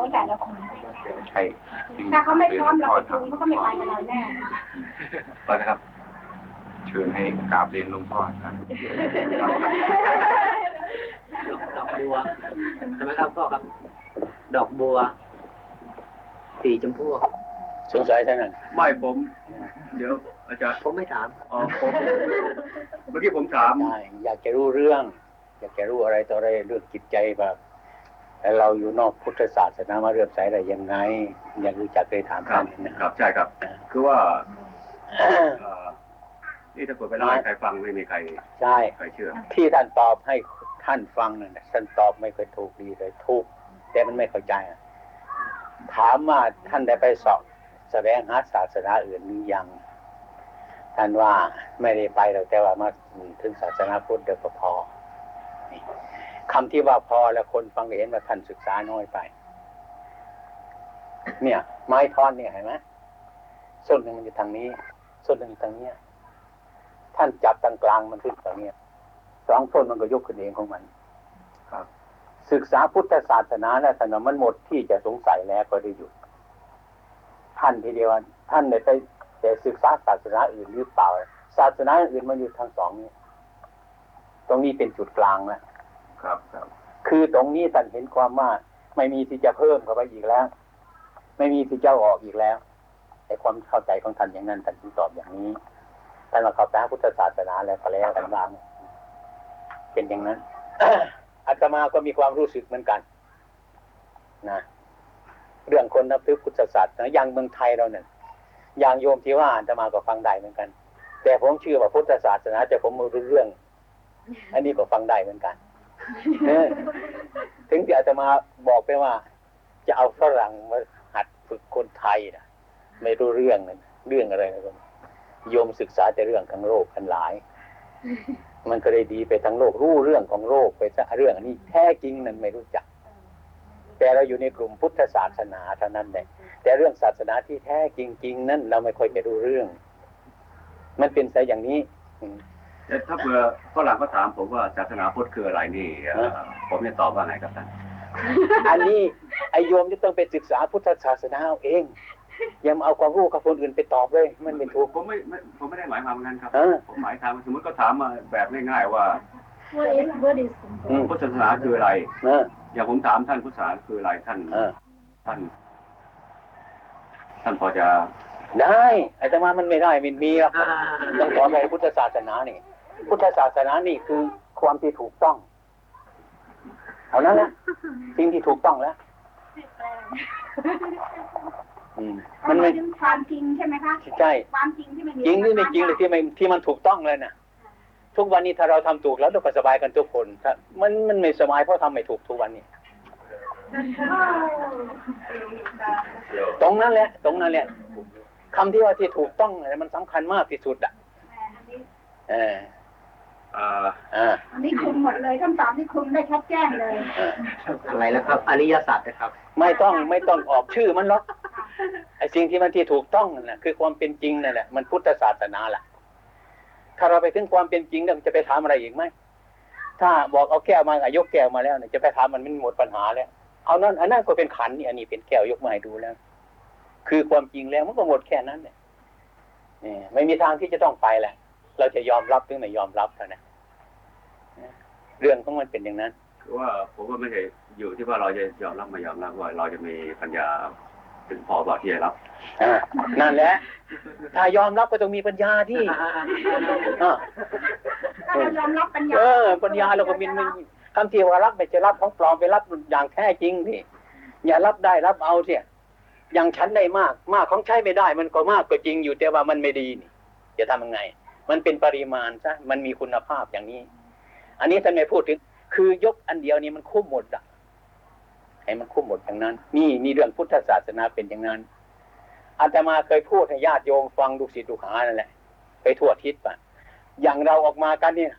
ของแต่ละคนใช่ถ้าเขาไม่พร้อมเราไปจูงเขาก็ไม่ไปกับเราแน่ไปนะครับ เชิญให้กราบเรียนหลวงพ่อครับดอกบัวใช่ไหมครับพ่อครับ ดอกบัว สีชมพูสงสัยเท่านั้นไม่ผม เดี๋ยวอาจารย์ผมไม่ถามอ๋อผมเมื่อกี้ผมถามได้อยากจะรู้เรื่อง อยากจะรู้อะไรต่ออะไรเรื่องจิตใจแบบ แต่เราอยู่นอกพุทธศาสนามาเรื่อมใสอะไรยังไง อยากรู้จักเคยถามครัท่าบนนะคครัรับบใช่ครับ คือว่าเอ่อนี่ถ้าเกิดไปเล่าให้ใครฟังไม่มีใครใช่ใครเชื่อ ที่ท่านตอบให้ท่านฟังนั่นน่ะท่านตอบไม่เคยถูกดีเลยถูกแต่มันไม่เข้าใจอะถามว่าท่านได้ไปสอบแสวงหาศาสนาอื่นหรือยัง ท่านว่าไม่ได้ไปหรอกแต่ว่ามาถึงศาสนาพุทธเดียวก็พอนี่ คำที่ว่าพอแล้วคนฟังเห็นว่าท่านศึกษาน้อยไป เนี่ย ไม้ท่อนเนี่ยเห็นไหมส้นหนึ่งมันอยู่ทางนี้ส้นหนึ่งอยู่ทางเนี้ยท่านจับตรงกลางมันขึ้นตรงเนี้ยสองส้นมันก็ยกขึ้นเองของมันครับ ศึกษาพุทธศาสนาแล้วท่านว่ามันหมดที่จะสงสัยแล้วก็ได้หยุดท่านทีเดียวท่านได้ไปแต่ศึกษาศาสนาอื่นหรือเปล่า ศาสนาอื่นมันอยู่ทางสองนี้ ตรงนี้เป็นจุดกลางแล้ว ครับครับ คือตรงนี้ท่านเห็นความว่าไม่มีที่จะเพิ่มเข้าไปอีกแล้ว ไม่มีที่จะอาออกอีกแล้วแต่ความเข้าใจของท่านอย่างนั้นท่านจึงตอบอย่างนี้ท่านมาเข้าใจพุทธศาสนาแล้วก็แล้วกันบ้างเป็นอย่างนั้นอาตมาก็มีความรู้สึกเหมือนกันนะเรื่องคนนับถือพุทธศาสนาอย่างเมืองไทยเราเนี่ยอย่างโยมที่ว่าอาตมาก็ฟังได้เหมือนกัน แต่ผมเชื่อว่าพุทธศาสนาจะผมม่รู้เรื่อง อันนี้ก็ฟังได้เหมือนกัน ถึงที่อาตมาบอกไปว่า จะเอาฝรั่งมาหัดฝึกคนไทยนะไม่รู้เรื่องนั่นเรื่องอะไรนะโยมศึกษาแต่เรื่องทั้งโลกทั้งหลาย มันก็เลยดีไปทั้งโลกรู้เรื่องของโลกไปซะเรื่องอันนี้แท้จริงนั้นไม่รู้จัก แต่เราอยู่ในกลุ่มพุทธศาสนาเท่านั้นแหละแต่เรื่องศาสนาที่แท้จริง ๆ นั้นเราไม่ค่อยจะรู้เรื่อง มันเป็นซะอย่างนี้อื แต่ถ้าเผื่อฝรั่งก็ถามผมว่าศาสนาพุทธคืออะไรนี่เอ่อผมจะตอบว่าไงครับท่านอันนี้ไอโยมจะต้องไปศึกษาพุทธศาสนาเอาเองอย่ามาเอาความรู้กับคนอื่นไปตอบเลยมันไม่ถูก ผมไม่ไม่ผมไม่ได้หมายความอย่างนั้นครับเออ ผมหมายความว่าสมมติก็ถามมาแบบง่ายๆว่าว่าเอ็นว่าดิสอืมพุทธศาสนาคืออะไร เอออย่างผมถามท่านพุทธศาสนาคืออะไรท่านเออท่าน ท่านพอจะได้ไอ้แต่ว่ามันไม่ได้มันมีหรอกต้องขอไปพุทธศาสนานี่ พุทธศาสนานี่คือความที่ถูกต้องเอานั้นนะสิ่งที่ถูกต้องแล้วอืมมัมันนไม่ไม่ถึงความจริงใช่ไหมคะใช่ความจริงที่มันอยู่จริงหรือไม่จริงเลยที่ไม่ที่มันถูกต้องเลยนะทุกวันนี้ถ้าเราทำถูกแล้วเราก็สบายกันทุกคนถ้ามันมันไม่สบายเพราะทำไม่ถูกทุกวันนี้ ตรงนั้นแหละ ตรงนั้นแหละคำที่ว่าที่ถูกต้องอะไรมันสำคัญมากที่สุดอะ เออเอ่ออ่าอันนี้คุมหมดเลยคำตอบที่คุมได้ชัดแจ้งเลยเอออะไรแล้วครับ อริยสัจนะครับ ไม่ต้องไม่ต้องออกชื่อมันหรอกไอ้สิ่งที่มันที่ถูกต้องนั่นแหละคือความเป็นจริงนั่นแหละมันพุทธศาสนาแหละถ้าเราไปถึงความเป็นจริงแล้วมันจะไปถามอะไรอีกไหมถ้าบอกเอาแก้วมาอะยกแก้วมาแล้วเนี่ยจะไปถามมันมันหมดปัญหาแล้วเอานั่นอันนั้นก็เป็นขันนี่อันนี้เป็นแก้วยกมาให้ดูแล้ว คือความจริงแล้วมันก็หมดแค่นั้นเนี่ยนี่ไม่มีทางที่จะต้องไปแหละ เราจะยอมรับหรือไม่ยอมรับเท่านั้นเรื่องของมันเป็นอย่างนั้นคือว่าผมว่าไม่ใช่อยู่ที่ว่าเราจะยอมรับไม่ยอมรับว่าเราจะมีปัญญาถึงพอบอกที่จะรับอ่านั่นแหละ ถ้ายอมรับก็ต้องมีปัญญาที่อ่าถ้าเรายอมรับปัญญาเออปัญญาเราก็มีมันคำที่ว่ารับไม่จะรับของปลอมไปรับอย่างแท้จริงนี่อย่ารับได้รับเอาเสียอย่างฉันได้มาก มากของใช้ไม่ได้ มันก็มากก็จริงอยู่แต่ว่ามันไม่ดีนี่จะทำยังไง มันเป็นปริมาณซะมันมีคุณภาพอย่างนี้ อันนี้ท่านไม่พูดถึง คือยกอันเดียวนี้มันคุ้มหมดอะให้มันคุ้มหมดอย่างนั้น นี่นี่เรื่องพุทธศาสนาเป็นอย่างนั้นอาตมาเคยพูดให้ญาติโยมฟังดูสิดูหานั่นแหละไปทั่วทิศปะอย่างเราออกมากันเนี่ย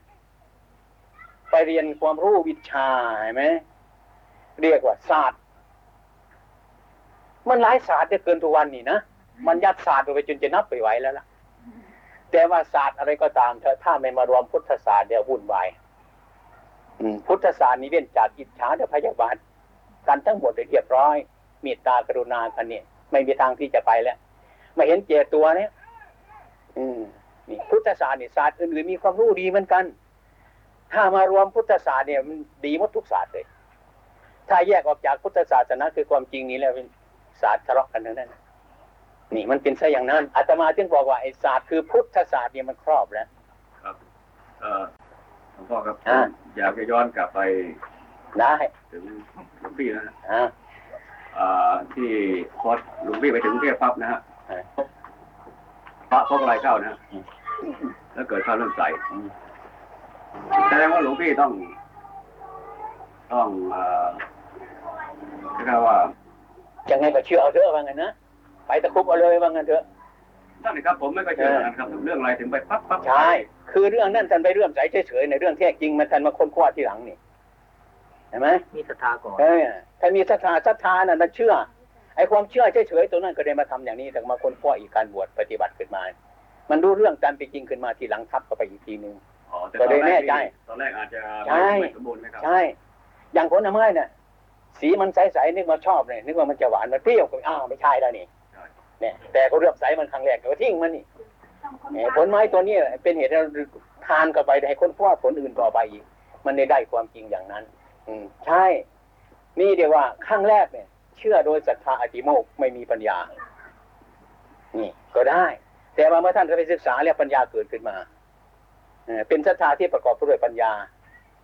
ไปเรียนความรู้วิชาเห็นไหมเรียกว่าศาสตร์ มันหลายศาสตร์เหลือเกินทุกวันนี่นะมันยัดศาสตร์ลงไปจนจะนับไปไหวแล้วล่ะ แต่ว่าศาสตร์อะไรก็ตามเถอะถ้าไม่มารวมพุทธศาสตร์เดี๋ยววุ่นวายอืมพุทธศาสตร์นี้เว้นจากอิจฉาและพยาบาทกันทั้งหมดเลยเรียบร้อยเมตตากรุณากันเนี่ยไม่มีทางที่จะไปแล้วมาเห็นเจตัวเนี่ย อืมนี่พุทธศาสตร์นี่ศาสตร์อื่นๆมีความรู้ดีเหมือนกัน ถ้ามารวมพุทธศาสตร์เนี่ยมันดีหมดทุกศาสตร์เลย ถ้าแยกออกจากพุทธศาสนาคือความจริงนี้แล้วเป็นศาสตร์ทะเลาะกันทั้งนั้น นี่มันเป็นซะอย่างนั้นอาตมาจึงบอกว่าไอ้ศาสตร์คือพุทธศาสตร์เนี่ยมันครอบแล้วครับเอ่อหลวงพ่อครับอ่าอยากจะย้อนกลับไปได้ถึงหลวงพี่นะฮะอ่าอ่าที่พอหลวงพี่ไปถึงกรุงเทพปั๊บนะฮะอ่าพระพกอะไรเข้านะฮะอืมแล้วเกิดเข้าเรื่องใสอืมแสดงว่าหลวงพี่ต้อง ต้องเอ่อเรียกว่ายังไงก็เชื่อเอาเถอะว่างั้นนะ ไปตะคุบเอาเลยว่างั้นเถอะนั่นเลยครับผมไม่ค่อยเชื่อเหมือนกันครับเรื่องอะไรถึงไปปั๊บปั๊บใช่คือเรื่องนั้นท่านไปเรื่อมใสเฉยๆในเรื่องแท้จริงมันท่านมาค้นคว้าทีหลังนี่เห็นไหมมีศรัทธาก่อนเออถ้ามีศรัทธาศรัทธานั่นมันเชื่อไอ้ความเชื่อเฉยๆตัวนั้นก็ได้มาทำอย่างนี้แต่มาค้นคว้าอีกการบวชปฏิบัติขึ้นมา มันรู้เรื่องตามเป็นจริงขึ้นมาทีหลังทับเข้าไปอีกทีหนึ่งอ๋อแต่ก็ตอนเลยแรแน่กใจตอนแรกอาจจะใช่ไม่สมบูรณ์นะครับใช่อย่างผลไม้เนี่ยสีมันใสๆนึกว่าชอบเลยนึกว่ามันจะหวานมันเปรี้ยวก็อ้าวไม่ใช่แล้วนี่ใช่ เนี่ย แต่ก็เลือกใสมันครั้งแรกก็ทิ้งมันนี่ต้องค้นเอ่อคว้าผลไม้ตัวนี้เป็นเหตุให้เราทานเข้าไปให้คนพวกผลอื่นต่อไปอีก มันได้ได้ความจริงอย่างนั้น อืมใช่ นี่เดียวว่าขั้งแรกเนี่ย เชื่อโดยศรัทธาอติโมกข์ไม่มีปัญญา นี่ก็ได้ แต่ว่าเมื่อท่านไปศึกษาแล้วปัญญาเกิดขึ้นมาเอ่อเป็นศรัทธาที่ประกอบด้วยปัญญา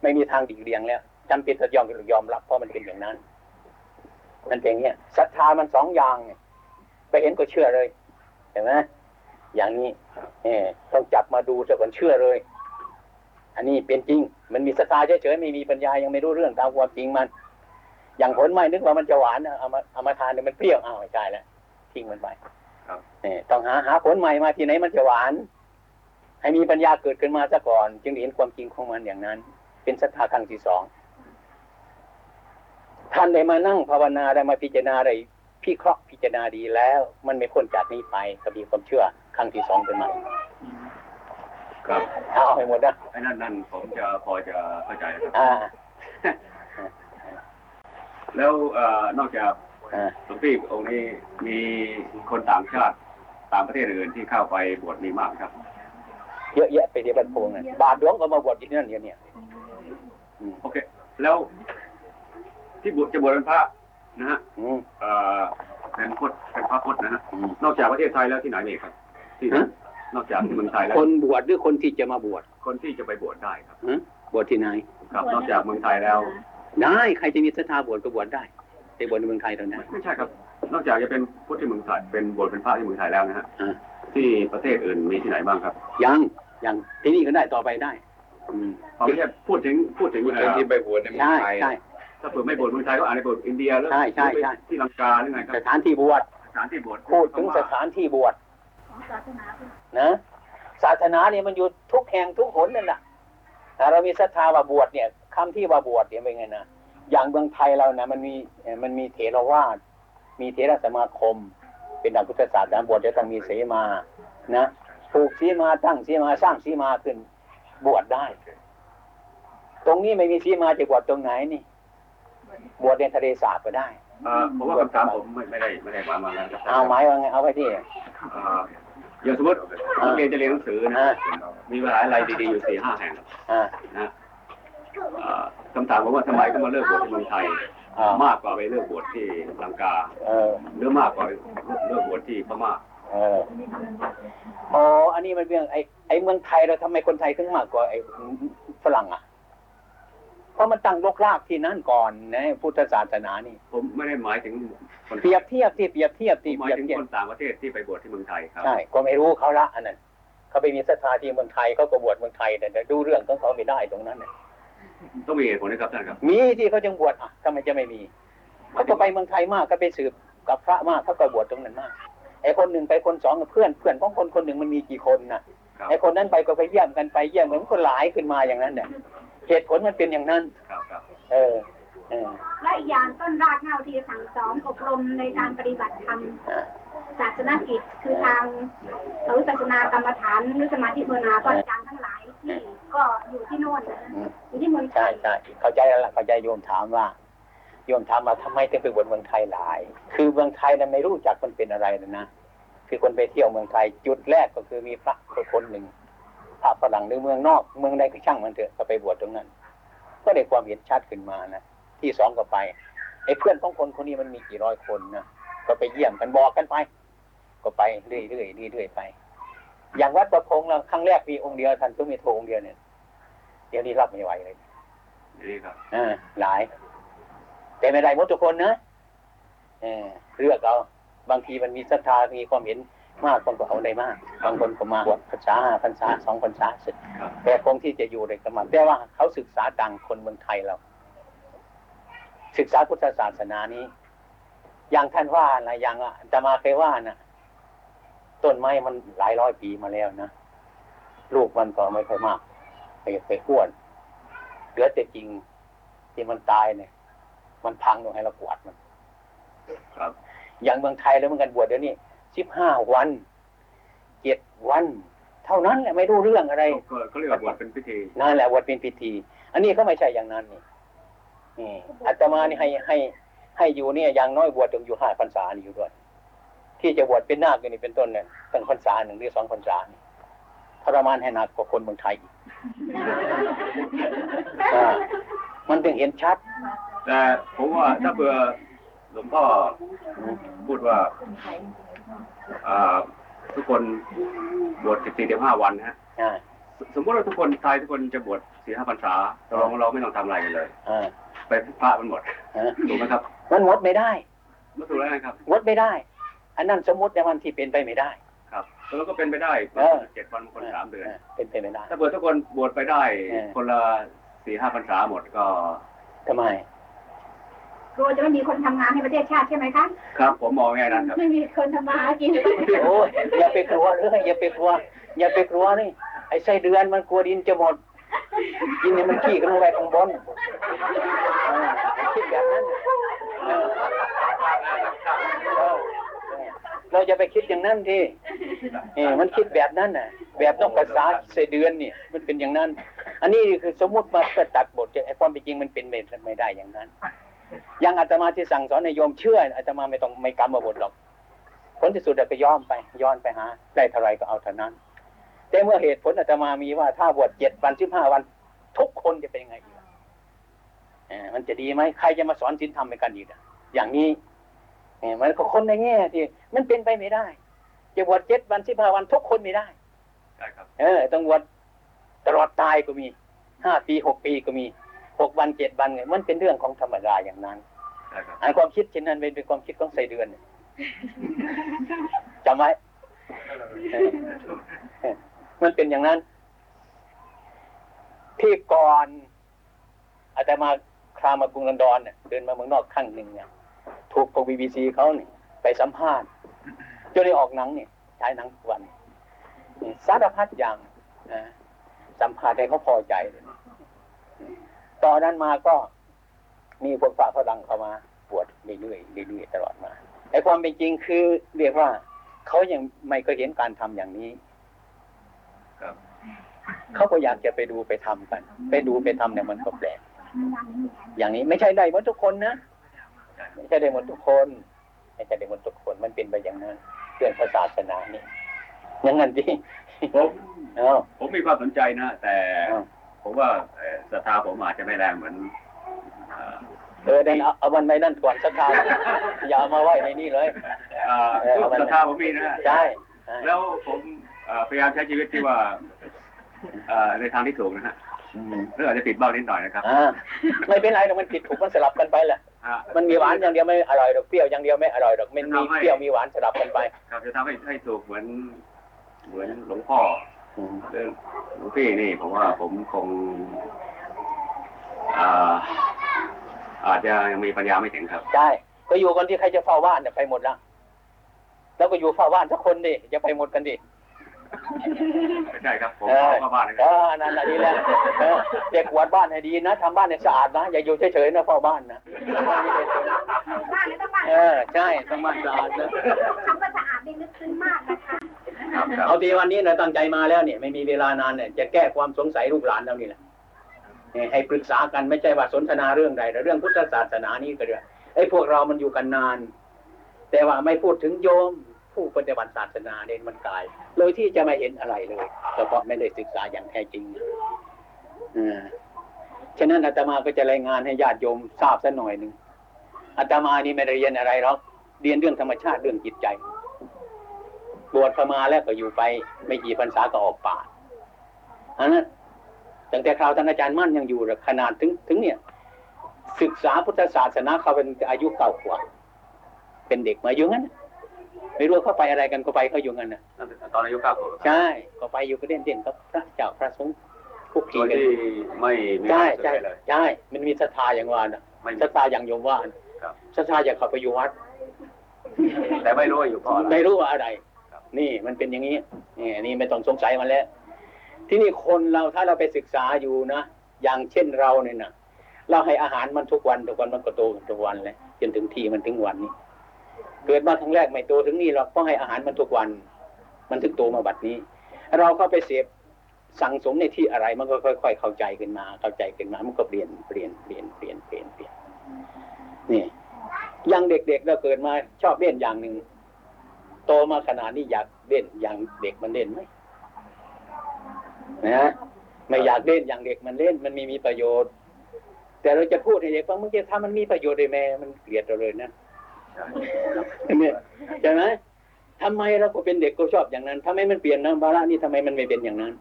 ไม่มีทางดีกเลียงแล้วจำเป็นจะยอมยอมรับเพราะมันเป็นอย่างนั้น มันเป็นอย่างเงี้ยศรัทธามันสองอย่างไง ไปเห็นก็เชื่อเลย เห็นไหมอย่างนี้เออต้องจับมาดูซะก่อนเชื่อเลย อันนี้เป็นจริง มันมีศรัทธาเฉยๆไม่มีปัญญายังไม่รู้เรื่องตามความจริงมัน อย่างผลไม้นึกว่ามันจะหวานนะเอามาเอามาทานเนี่ยมันเปรี้ยวอ้าวไม่ใช่แล้วทิ้งมันไปครับเออต้องหาหาผลใหม่มาที่ไหนมันจะหวาน ให้มีปัญญาเกิดขึ้นมาซะก่อน จึงเห็นความจริงของมันอย่างนั้น เป็นศรัทธาครั้งที่สองท่านได้มานั่งภาวนาได้มาพิจารณาได้ พิเคราะห์พิจารณาดีแล้ว มันไม่พ้นจากนี้ไปก็มีความเชื่อครั้งที่สองเป็นใหม่ครับเอาให้หมดนะไอ้นั่นนั่นผมจะพอจะเข้าใจครับอ่าแล้วเอ่อนอกจากอ่าหลวงพี่องค์นี้มีคนต่างชาติต่างประเทศอื่นที่เข้าไปบวชมีมากไหมครับ เยอะแยะไปที่บ้านโพงนั่นบาทหลวงก็มาบวชที่นั่นเดี๋ยวเนี่ยอืมโอเค แล้วที่บวชจะบวชเป็นพระ นะฮะอืมเอ่อเป็นพุทธเป็นพระพุทธนะฮะอืมนอกจากประเทศไทยแล้วที่ไหนอีกครับ ที่ฮะนอกจากที่เมืองไทยแล้ว คนบวชหรือคนที่จะมาบวช คนที่จะไปบวชได้ครับฮะบวชที่ไหน ครับ นอกจากเมืองไทยแล้ว ได้ใครจะมีศรัทธาบวชก็บวชได้ไปบวชในเมืองไทยตรงนั้นไม่ใช่ครับ นอกจากจะเป็นพุทธที่เมืองไทยเป็นบวชเป็นพระที่เมืองไทยแล้วนะฮะอ่าที่ประเทศอื่นมีที่ไหนบ้างครับ ยังยังที่นี่ก็ได้ต่อไปได้อืมเอาไม่ใช่พูดถึงพูดถึงพูดเอ่ถึงอที่ไปบวชในเมืองใช่ไทยใช่ ถ้าเผื่อไม่บวชเมืองไทยก็อาจจะบวชอินเดียหรือใช่ใช่ใช่ ที่ลังกาหรือไงครัสบถานที่บวชสถานที่บวชพูดถึงสถานที่บวชของศาสนาคือนะศาสนาเนี่ยมันอยู่ทุกแห่งทุกหนนั่นแหละแต่เรามีศรัทธาว่าบวชเนี่ยคำที่ว่าบวชเนี่ยเป็นไงนะอย่างเมืองไทยเรานะมันมีเอ่อมันมีเถรวาทมีเถรสมาคม เป็นดังพุทธศาสนาบวชจะต้องมีเสมานะปลูกสีมาตั้งสีมาสร้างสีมาขึ้นบวชได้ ตรงนี้ไม่มีสีมาจะบวชตรงไหนนี่ บวชในทะเลสาบก็ได้เอ่อผมว่าคำถามผมไม่ไม่ได้ไม่ได้หมายมาแล้วครับเอาไม้ว่าไงเอาไว้ที่เอ่ออย่างสมมตินักเรียนจะเรียนหนังสือนะอ่ามีมหาลัยดีๆอยู่สี่ห้าแห่งอ่านะเอ่อคำถามผมว่าทำไมก็มาเลิกบวชที่เมืองไทยอ่ามากกว่าไปเลิกบวชที่ลังกาเออหรือมากกว่าเลิกบวชที่พม่าเอออ๋ออันนี้มันเรื่องไอ้ไอ้เมืองไทยเราทำไมคนไทยถึงมากกว่าไอ้ฝรั่งอะ เพราะมันตั้งรกรากที่นั่นก่อนนะพุทธศาสนานี่ ผมไม่ได้หมายถึงคนเปรียบเทียบที่เปรียบเทียบผที่มหเปมายรียบถึงเทียบคนต่างประเทศที่ไปบวชที่เมืองไทยครับใช่ก็ไม่รู้เขาละอันนั้นเขาไปมีศรัทธาที่เมืองไทยเขาก็บวชเมืองไทยแต่ดูเรื่องของเขาไม่ได้ตรงนั้นน่ะต้องมีเหตุผลนะครับท่านครับ มีที่เขาจึงบวชอะทำไมจะไม่มีเขาก็ไปเมืองไทยมากก็ไปสืบกับพระมากเขาก็บวชตรงนั้นมากไอ้คนหนึ่งไปคนสองกับเพื่อนเพื่อนของคนคนหนึ่งมันมีกี่คนน่ะครับไอ้คนนั้นไปก็ไปเยี่ยมกันไปเยี่ยมเหมือนคนหลายขึ้นมาอย่างนั้นเนี่ย เหตุผลมันเป็นอย่างนั้น ครับครับเออเออและอีกอย่างต้นรากเหง้าที่จะสั่งสอนอบรมในการปฏิบัติธรรมอ่าศาสนกิจคือทางหรือศาสนากรรมฐานหรือสมาธิภาวนาก็อาจารย์ทั้งหลายที่ก็อยู่ที่โน่นนะอืมอยู่ที่เมืองไทใช่ยใช่เข้าใจแล้วล่ะเข้าใจโยมถามว่าโยมถามมาทำไมถึงไปบวชเมืองไทยหลาย คือเมืองไทยนั้นไม่รู้จักมันเป็นอะไรนะนะคือคนไปเที่ยวเมืองไทยจุดแรกก็คือมีพระคนหนึ่งพ ระฝรั่งหรือเมืองนอก เมืองใดก็ช่างมันเถอะก็ไปบวชตรงนั้น ก็ได้ความเห็นชัดขึ้นมานะที่สองก็ไปไอ้เพื่อนของคนคนนี้มันมีกี่ร้อยคนนะก็ไปเยี่ยมกันบอกกันไป ก็ไปเรื่อยๆเรื่อยๆไป อย่างวัดประพงษ์เราครั้งแรกมีองค์เดียวท่านสุเมโทองค์เดียวเนี่ยเดี๋ยวนี้รับไม่ไหวเลยนี่ครับอ่าหลาย แต่ไม่ได้หมดทุกคนนะเออเลือกเอาบางทีมันมีศรัทธามีความเห็น มากคนก็เอาได้มากบางคนก็มาบวชพรรษาห้าพรรษาสองพรรษาเสร็จครับแต่คงที่จะอยู่ในกรรมแต่ว่าเขาศึกษาดังคนเมืองไทยเรา ศึกษาพุทธศาสนานี้ อย่างท่านว่านะอย่างอาตมาเคยว่านะต้นไม้มันหลายร้อยปีมาแล้วนะลูกมันก็ไม่ค่อยมากไปไปอ้วนเหลือแต่จริงที่มันตายเนี่ย มันพังลงให้เรากวาดมัน ครับ อย่างเมืองไทยแล้วเหมือนกันบวชเดี๋ยวนี้ สิบห้าวันเจ็ดวัน เท่านั้นแหละไม่รู้เรื่องอะไรก็เขาเรียกว่าบวชเป็นพิธีนั่นแหละบวชเป็นพิธี อันนี้ก็ไม่ใช่อย่างนั้นนี่นี่อาตมานี่ให้ให้ให้อยู่เนี่ยอย่างน้อยบวชถึงอยู่ห้าพรรษานี่อยู่ด้วย ที่จะบวชเป็นนาคนี่เป็นต้นเนี่ยตั้งพรรษาหนึ่งหรือสองพรรษานี่ทรมานให้หนักกว่าคนเมืองไทยอีกอ่ามันถึงเห็นชัด แต่ผมว่าถ้าเผื่อหลวงพ่อพูดว่าอ่า ทุกคนบวชสิบสี่เดือนห้าวันนะฮะอ่าสสมมติว่าทุกคนไทยทุกคนจะบวชสี่ห้าพรรษาเราเราไม่ต้องทำอะไรกันเลยอ่าไปพระมันหมดอ่าถูกไหมครับ มันงดไม่ได้ไม่ถูกแล้วนะครับงดไม่ได้ อันนั้นสมมติในวันที่เป็นไปไม่ได้ ครับแล้วก็เป็นไปได้เออเจ็ดวันคนสามเดือนเป็นไปไม่ได้ ถ้าเผื่อทุกคนบวชไปได้เออคนละสี่ห้าพรรษาหมดก็ทำไม กลัวจะไม่มีคนทำงานให้ประเทศชาติใช่ไหมคะครับ ผมมองแง่นั้นครับไม่มีคนทำมาหากินโอ้ยอย่าไปกลัวเลยอย่าไปกลัว อย่าไปกลัวนี่ไอ้ไส้เดือนมันกลัวดินจะหมดกินเนี่ยมันขี้กันลงไปข้างบนเออคิดแบบนั้นเออเออเราจะไปคิดอย่างนั้นทีเออมันคิดแบบนั้นน่ะ แบบต้องภาษาไส้เดือนเนี่ย มันเป็นอย่างนั้น อันนี้คือสมมุติมาเพื่อตัดบทไอ้ความเป็นจริงมันเป็นไม่ได้อย่างนั้นอ ย่างอาตมาที่สั่งสอนในโยมเชื่ออาตมาไม่ต้องไม่กรรมบทหรอกผลที่สุดเราก็ย้อมไปย้อนไปหาได้เท่าไรก็เอาเท่านั้น แต่เมื่อเหตุผลอาตมามีว่าถ้าบวชเจ็ดวันสิบห้าวัน ทุกคนจะเป็นยังไงอีกล่ะเออมันจะดีไหมใครจะมาสอนศีลธรรมในกันอีกอะอย่างนี้เออมันก็คนในแง่ที่มันเป็นไปไม่ได้ จะบวชเจ็ดวันสิบห้าวันทุกคนไม่ได้ใช่ครับ เออต้องบวชตลอดตายก็มีห้าปีหกปีก็มี หกวันเจ็ดวันไงมันเป็นเรื่องของธรรมดาอย่างนั้นใช่ครับอันความคิดเช่นนั้นเป็นความคิดของไส้เดือนเนี่ยจำไว้เออเออมันเป็นอย่างนั้น ที่ก่อนอาจจะมาครามากรุงลอนดอนเนี่ยเดินมาเมืองนอกครั้งหนึ่งเนี่ยถูกพวกบีบีซีเขาเนี่ยไปสัมภาษณ์จนได้ออกหนังเนี่ยใช้หนังทุกวันนี่สารพัดอย่างนะสัมภาษณ์ให้เขาพอใจเลย ตอนนั้นมาก็มีพวกฝ่าฝรั่งเข้ามาบวชเรื่อยๆเรื่อยๆตลอดมาไอ้ความเป็นจริงคือเรียกว่าเขายังไม่เคยเห็นการทำอย่างนี้ครับเขาก็อยากจะไปดูไปทำกัน ไปดูไปทำเนี่ยมันก็แปลกอย่างนี้ไม่ใช่ได้หมดทุกคนนะไม่ใช่ได้หมดทุกคนไม่ใช่ได้หมดทุกคนมันเป็นไปอย่างนั้นเรื่องศาสนานี่อย่างนั้นดิผมเอ้าผมมีความสนใจนะ แต่เอ้า ผมว่าเอ่อศรัทธาผมอาจจะไม่แรงเหมือนเอ่อเออเดินเอาเอามันไปนั่นก่อนสักคราวอย่าเอามาไว้ในนี่เลยเอ่อเออเอามันศรัทธาผมมีนะใช่ใช่แล้วผมเอ่อพยายามใช้ชีวิตที่ว่าเอ่อในทางที่ถูกนะฮะอืมหรืออาจจะติดบ้างนิดหน่อยนะครับอ่าไม่เป็นไรหรอกมันผิดถูกมันสลับกันไปแหละฮะมันมีหวานอย่างเดียวไม่อร่อยหรอกเปรี้ยวอย่างเดียวไม่อร่อยหรอกมันมีเปรี้ยวมีหวานสลับกันไป ครับจะทำให้ให้ถูกเหมือน เหมือนหลวงพ่ออืม เรื่องหลวงพี่นี่ผมว่าผมคงอ่าอาจจะยังมีปัญญาไม่ถึงครับ ใช่ก็อยู่กันที่ใครจะเฝ้าบ้านเนี่ยไปหมดละแล้วก็อยู่เฝ้าบ้านสักคนดิจะไปหมดกันดิ ไม่ใช่ครับผมเออขอเข้าบ้านนะคเอรับอนั่นน่ะดีแล้วเออเด็กกวาดบ้านให้ดีนะทำบ้านให้สะอาดนะอย่าอยู่เฉยๆนะเฝ้าบ้านนะบ้านแล้วต้องบ้านเออใช่ต้องบ้านสะอาดนะคำว่าสะอาดนี่นึกซึ้งมากนะคะครับครับเอาทีวันนี้นะตั้งใจมาแล้วเนี่ยไม่มีเวลานานเนี่ยจะแก้ความสงสัยลูกหลานแล้วนี่แหละเนี่ยให้ปรึกษากันไม่ใช่ว่าสนทนาเรื่องใดแต่เรื่องพุทธศาสนานี่ก็เรื่องไอ้พวกเรามันอยู่กันนาน แต่ว่าไม่พูดถึงโยม ผู้ปฏิบัติศาสนาเด่นมันกาย เลยที่จะไม่เห็นอะไรเลยก็เพราะไม่ได้ศึกษาอย่างแท้จริงอ่าฉะนั้นอาตมาก็จะรายงานให้ญาติโยมทราบสักหน่อยหนึ่งอาตมานี่ไม่ได้เรียนอะไรหรอกเรียนเรื่องธรรมชาติเรื่องจิตใจบวชเข้ามาแล้วก็อยู่ไป ไม่กี่พรรษาก็ออกป่าอันนั้นตั้งแต่คราวท่านอาจารย์มั่นยังอยู่เลยขนาดถึงถึงเนี่ย ศึกษาพุทธศาสนาเขาเป็นอายุเก่ากว่า เป็นเด็กมาอยู่งั้น ไม่รู้เขาไปอะไรกันก็ไปเขาอยู่งั้นนะตอนอายุเก้าขวบใช่ก็ไปอยู่ก็เด่นเด่นกับพระเจ้าพระสงฆ์คุกโดคียกันที่ไม่มีใช่ความสุขใช่เลยใช่มันมีศรัทธาอย่างว่านะไม่มีศรัทธาอย่างโยมว่านะครับศรัทธาอยากเข้าไปอยู่วัด แต่ไม่รู้ว่าอยู่เพราะอะไรไม่รู้ว่าอะไรครับนี่มันเป็นอย่างนี้นี่นี่ไม่ต้องสงสัยมันแล้ว ที่นี่คนเราถ้าเราไปศึกษาอยู่นะอย่างเช่นเราเนี่ยนะเราให้อาหารมันทุกวันทุกวันมันก็โตทุกวันเลยจนถึงที่มันถึงวันนี้ เกิดมาครั้งแรกไม่โตถึงนี่เราก็ให้อาหารมันทุกวัน มันถึงโตมาบัดนี้ เราเข้าไปเสพสั่งสมในที่อะไรมันก็ค่อย ๆ เข้าใจขึ้นมา เข้าใจขึ้นมามันก็เปลี่ยนเปลี่ยนเปลี่ยนเปลี่ยนเปลี่ยนเปลี่ยนนี่ยังเด็กๆเราเกิดมาชอบเล่นอย่างหนึ่งโตมาขนาดนี้อยากเล่นอย่างเด็กมันเล่นไหมนะไม่อยากเล่นอย่างเด็กมันเล่นมันมีมีประโยชน์ แต่เราจะพูดให้เด็กฟังเมื่อกี้ถ้ามันมีประโยชน์เลยแม่มันเกลียดเราเลยนะ เนี่ยใช่ไหมทำไมเราก็เป็นเด็กก็ชอบอย่างนั้นทำไมมันเปลี่ยนนะบาระนี่ทำไมมันไม่เป็นอย่างนั้น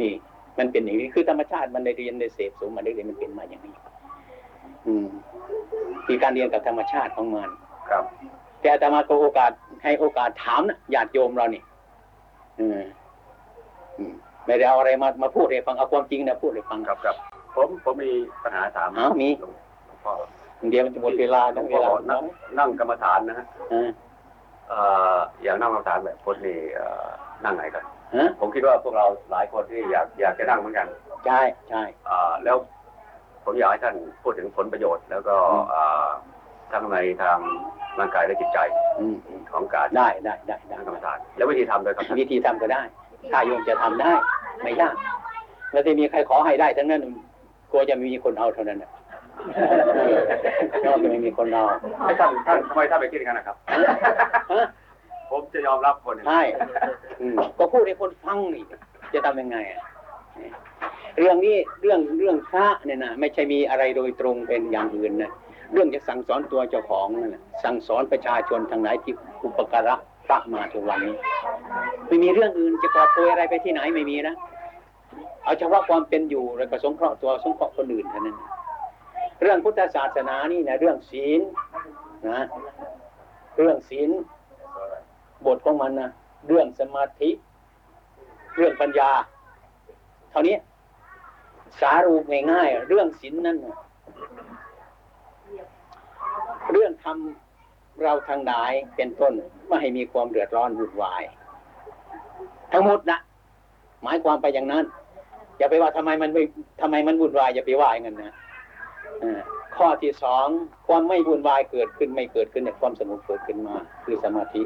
นี่ มันเป็นอย่างนี้คือธรรมชาติมันได้เรียนได้เสพสมมาได้เรียนมันเป็นมาอย่างนี้ อืมคือการเรียนกับธรรมชาติของมันครับ แต่อาตมาก็โอกาสให้โอกาสถามนะญาติโยมเรานี่อืมอืมไม่ได้เอาอะไรมามาพูดให้ฟังเอาความจริงนะพูดให้ฟังครับครับ ผมผมมีปัญหาถามอ้าวมีหลวงพ่อ เดี๋ยวมันจะหมดเวลาหลต้วองงพ่เวอลานั่งนั่งกรรมฐานนะฮะอ่าเอ่ออย่างนั่งกรรมฐานแบบคนนี่เอ่อนั่งไงกันฮะผมคิดว่าพวกเราหลายคนที่อยากอยากจะนั่งเหมือนกัน ใช่ใช่อ่าแล้วผมอยากให้ท่านพูดถึงผลประโยชน์ แล้วก็อืมอ่าทั้งในทางร่างกายและจิตใจอืมอืมของการได้ได้ได้ได้นั่งกรรมฐาน แล้ววิธีทำด้วยครับท่านวิธีทำก็ได้ ถ้าโยมจะทำได้ ไม่ยากแล้วที่มีใครขอให้ได้ทั้งนั้นกลัวจะไม่มีคนเอาเท่านั้นน่ะ ก็จะไม่มีคนเอาให้ท่านท่านทำไมท่านไปคิดอย่างนั้นนะครับฮะผมจะยอมรับคนหนึ่งใช่อืมก็พูดให้คนฟังนี่จะทำยังไงอะเรื่องนี้เรื่องเรื่องพระเนี่ยนะไม่ใช่มีอะไรโดยตรงเป็นอย่างอื่นนะเรื่องจะสั่งสอนตัวเจ้าของนั่นนะสั่งสอนประชาชนทางไหนที่อุปการะพระมาทุกวันนี้ ไม่มีเรื่องอื่นจะกอบโกยอะไรไปที่ไหนไม่มีนะเอาเฉพาะความเป็นอยู่แล้วก็สงเคราะห์ตัวสงเคราะห์คนอื่นเท่านั้น เรื่องพุทธศาสนานี่นะเรื่องศีลนะเรื่องศีลบทของมันนะเรื่องสมาธิ เรื่องปัญญา เท่านี้สารูปง่ายๆเรื่องศีลนั่นนะเรื่องทำเราทางหลายเป็นต้นไม่ให้มีความเดือดร้อนวุ่นวาย ทั้งหมดนะหมายความไปอย่างนั้น อย่าไปว่าทำไมมันไม่ทำไมมันวุ่นวายอย่าไปว่าอย่างนั้นนะ ข้อที่สองความไม่วุ่นวายเกิดขึ้นไม่เกิดขึ้นเนี่ยความสงบเกิดขึ้นมา คือสมาธิ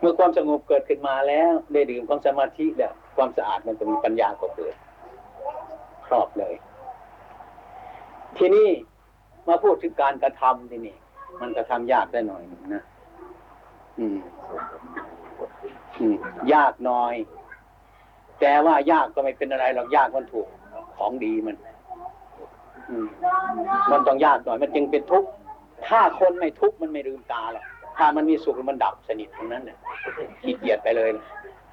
เมื่อความสงบเกิดขึ้นมาแล้วได้ดื่มของสมาธิแล้วความสะอาดมันก็มีปัญญาก็เกิด ครอบเลย ทีนี้มาพูดถึงการกระทำทีนี่ มันกระทำยากได้หน่อยนะอืมอืมยากหน่อย แต่ว่ายากก็ไม่เป็นอะไรหรอกยากมันถูกของดีมันอื มมันต้องยากหน่อยมันจึงเป็นทุกข์ถ้าคนไม่ทุกข์มันไม่ลืมตาหรอกถ้ามันมีสุขมันดับสนิทตรงนั้นเนี่ยขี้เกียจไปเลย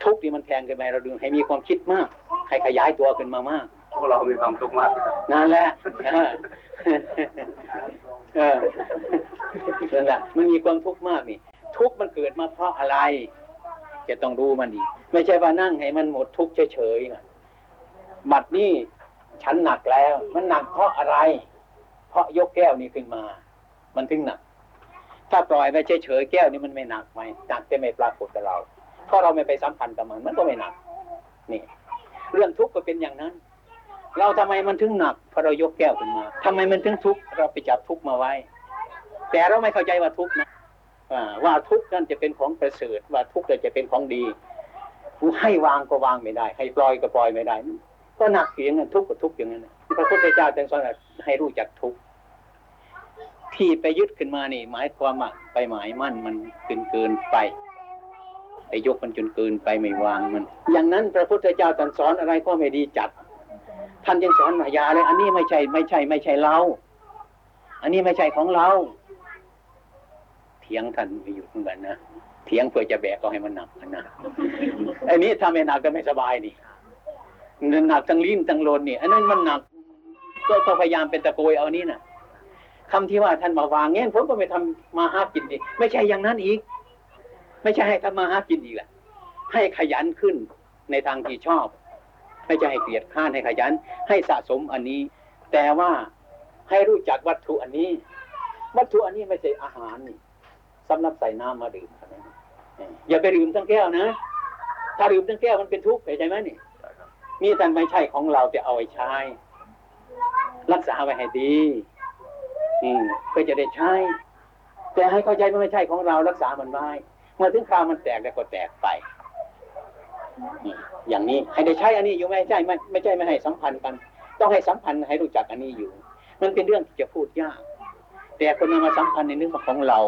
ทุกข์นี่มันแทงขึ้นไปเราดึงให้มีความคิดมาก ให้ขยายตัวขึ้นมามากพวกเรามีความทุกข์มากนั่นแหละเออเออนั่นแหละมันมีความทุกข์มากนี่ ทุกข์มันเกิดมาเพราะอะไร จะต้องรู้มันดี ไม่ใช่ว่านั่งให้มันหมดทุกข์เฉยๆนะบัดนี้ ฉันหนักแล้ว มันหนักเพราะอะไร เพราะยกแก้วนี้ขึ้นมา มันถึงหนัก ถ้าปล่อยไปเฉยๆแก้วนี้มันไม่หนักไหมหนักแต่ไม่ปรากฏกับเราเพราะเราไม่ไปสัมพันธ์กับมัน มันก็ไม่หนัก นี่ เรื่องทุกข์ก็เป็นอย่างนั้น เราทำไมมันถึงหนักเพราะเรายกแก้วขึ้นมาทำไมมันถึงทุกข์เราไปจับทุกข์มาไว้ แต่เราไม่เข้าใจว่าทุกข์นะว่าทุกข์นั่นจะเป็นของประเสริฐว่าทุกข์นั่นจะเป็นของดีให้วางก็วางไม่ได้ ให้ปล่อยก็ปล่อยไม่ได้ ก็หนักเสียงทุกข์ก็ทุกข์อย่างนั้นพระพุทธเจ้าจึงสอนให้รู้จักทุกข์ที่ไปยึดขึ้นมานี่ หมายความว่าไปหมายมั่นมันเกินเกินไปไปยกมันจนเกินไปไม่วางมัน อย่างนั้นพระพุทธเจ้าตรัสสอนอะไรก็ไม่ดีจัด ท่านยังสอนมายาเลย อันนี้ไม่ใช่ไม่ใช่ ไม่ใช่เรา อันนี้ไม่ใช่ของเรา เถียงท่านไม่หยุดเหมือนกันนะ เถียงเพื่อจะแบกก็ให้มันหนักนะ อันนี้ถ้าไม่หนักก็ไม่สบายนี่ หนักทั้งลิ้นทั้งโลนนี่อันนั้นมันหนักก็พยายามเป็นตะโกยเอานี่นะคำที่ว่าท่านมาวางเงี้ยผมก็ไม่ทำมาหากินดิไม่ใช่อย่างนั้นอีก ไม่ใช่ให้ทำมาหากินอีกแหละให้ขยันขึ้นในทางที่ชอบ ไม่ใช่ให้เกลียดข้านให้ขยัน ให้สะสมอันนี้ แต่ว่าให้รู้จักวัตถุอันนี้ วัตถุอันนี้ไม่ใช่อาหารนี่สำหรับใส่น้ำมาดื่มอย่าไปดื่มทั้งแก้วนะ ถ้าดื่มทั้งแก้วมันเป็นทุกข์เข้าใจไหมนี่ นี่ท่านไม่ใช่ของเราจะเอาไว้ใช้ รักษาไว้ให้ดี อืมเพื่อจะได้ใช้ แต่ให้เข้าใจว่าไม่ใช่ของเรารักษามันไว้เมื่อถึงคราวมันแตกแล้วก็แตกไปอย่างนี้ให้ได้ใช้อันนี้อยู่ไม่ใช่ไม่ไม่ใช่ไม่ให้สัมพันธ์กัน ต้องให้สัมพันธ์ให้รู้จักอันนี้อยู่ มันเป็นเรื่องที่จะพูดยาก แต่คนนำมาสัมพันธ์ในนึกว่าของเรา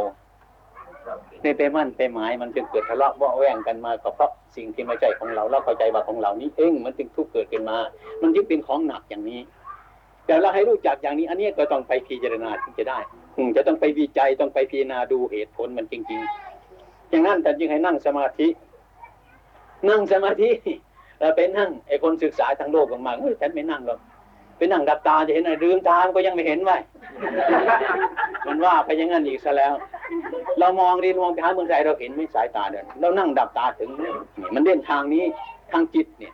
ในไปมั่นไปหมายมันจึงเกิดทะเลาะเบาะแวงกันมาก็เพราะสิ่งที่ไม่ใช่ของเราเราเข้าใจว่าของเรานี้เองมันจึงทุกข์เกิดขึ้นมา มันจึงเป็นของหนักอย่างนี้ แต่เราให้รู้จักอย่างนี้อันนี้ก็ต้องไปพิจารณาถึงจะได้อืจะต้องไปวิจัยต้องไปพิจารณาดูเหตุผลมันจริง ๆ อย่างนั้นแต่จึงให้นั่งสมาธิ นั่งสมาธิแล้วไปนั่งไอ้คนศึกษาทางโลกมากๆเฮ้ยฉันไม่นั่งหรอก ไปนั่งดับตาจะเห็นอะไรลืมตามันก็ยังไม่เห็นไว้มันว่าไปอยังงั้นอีกซะแล้ว เรามองดีมองไปหาเมืองไทยเราเห็นไม่สายตาเดินเรานั่งดับตาถึงนี่มันเด่นทางนี้ทางจิตเนี่ย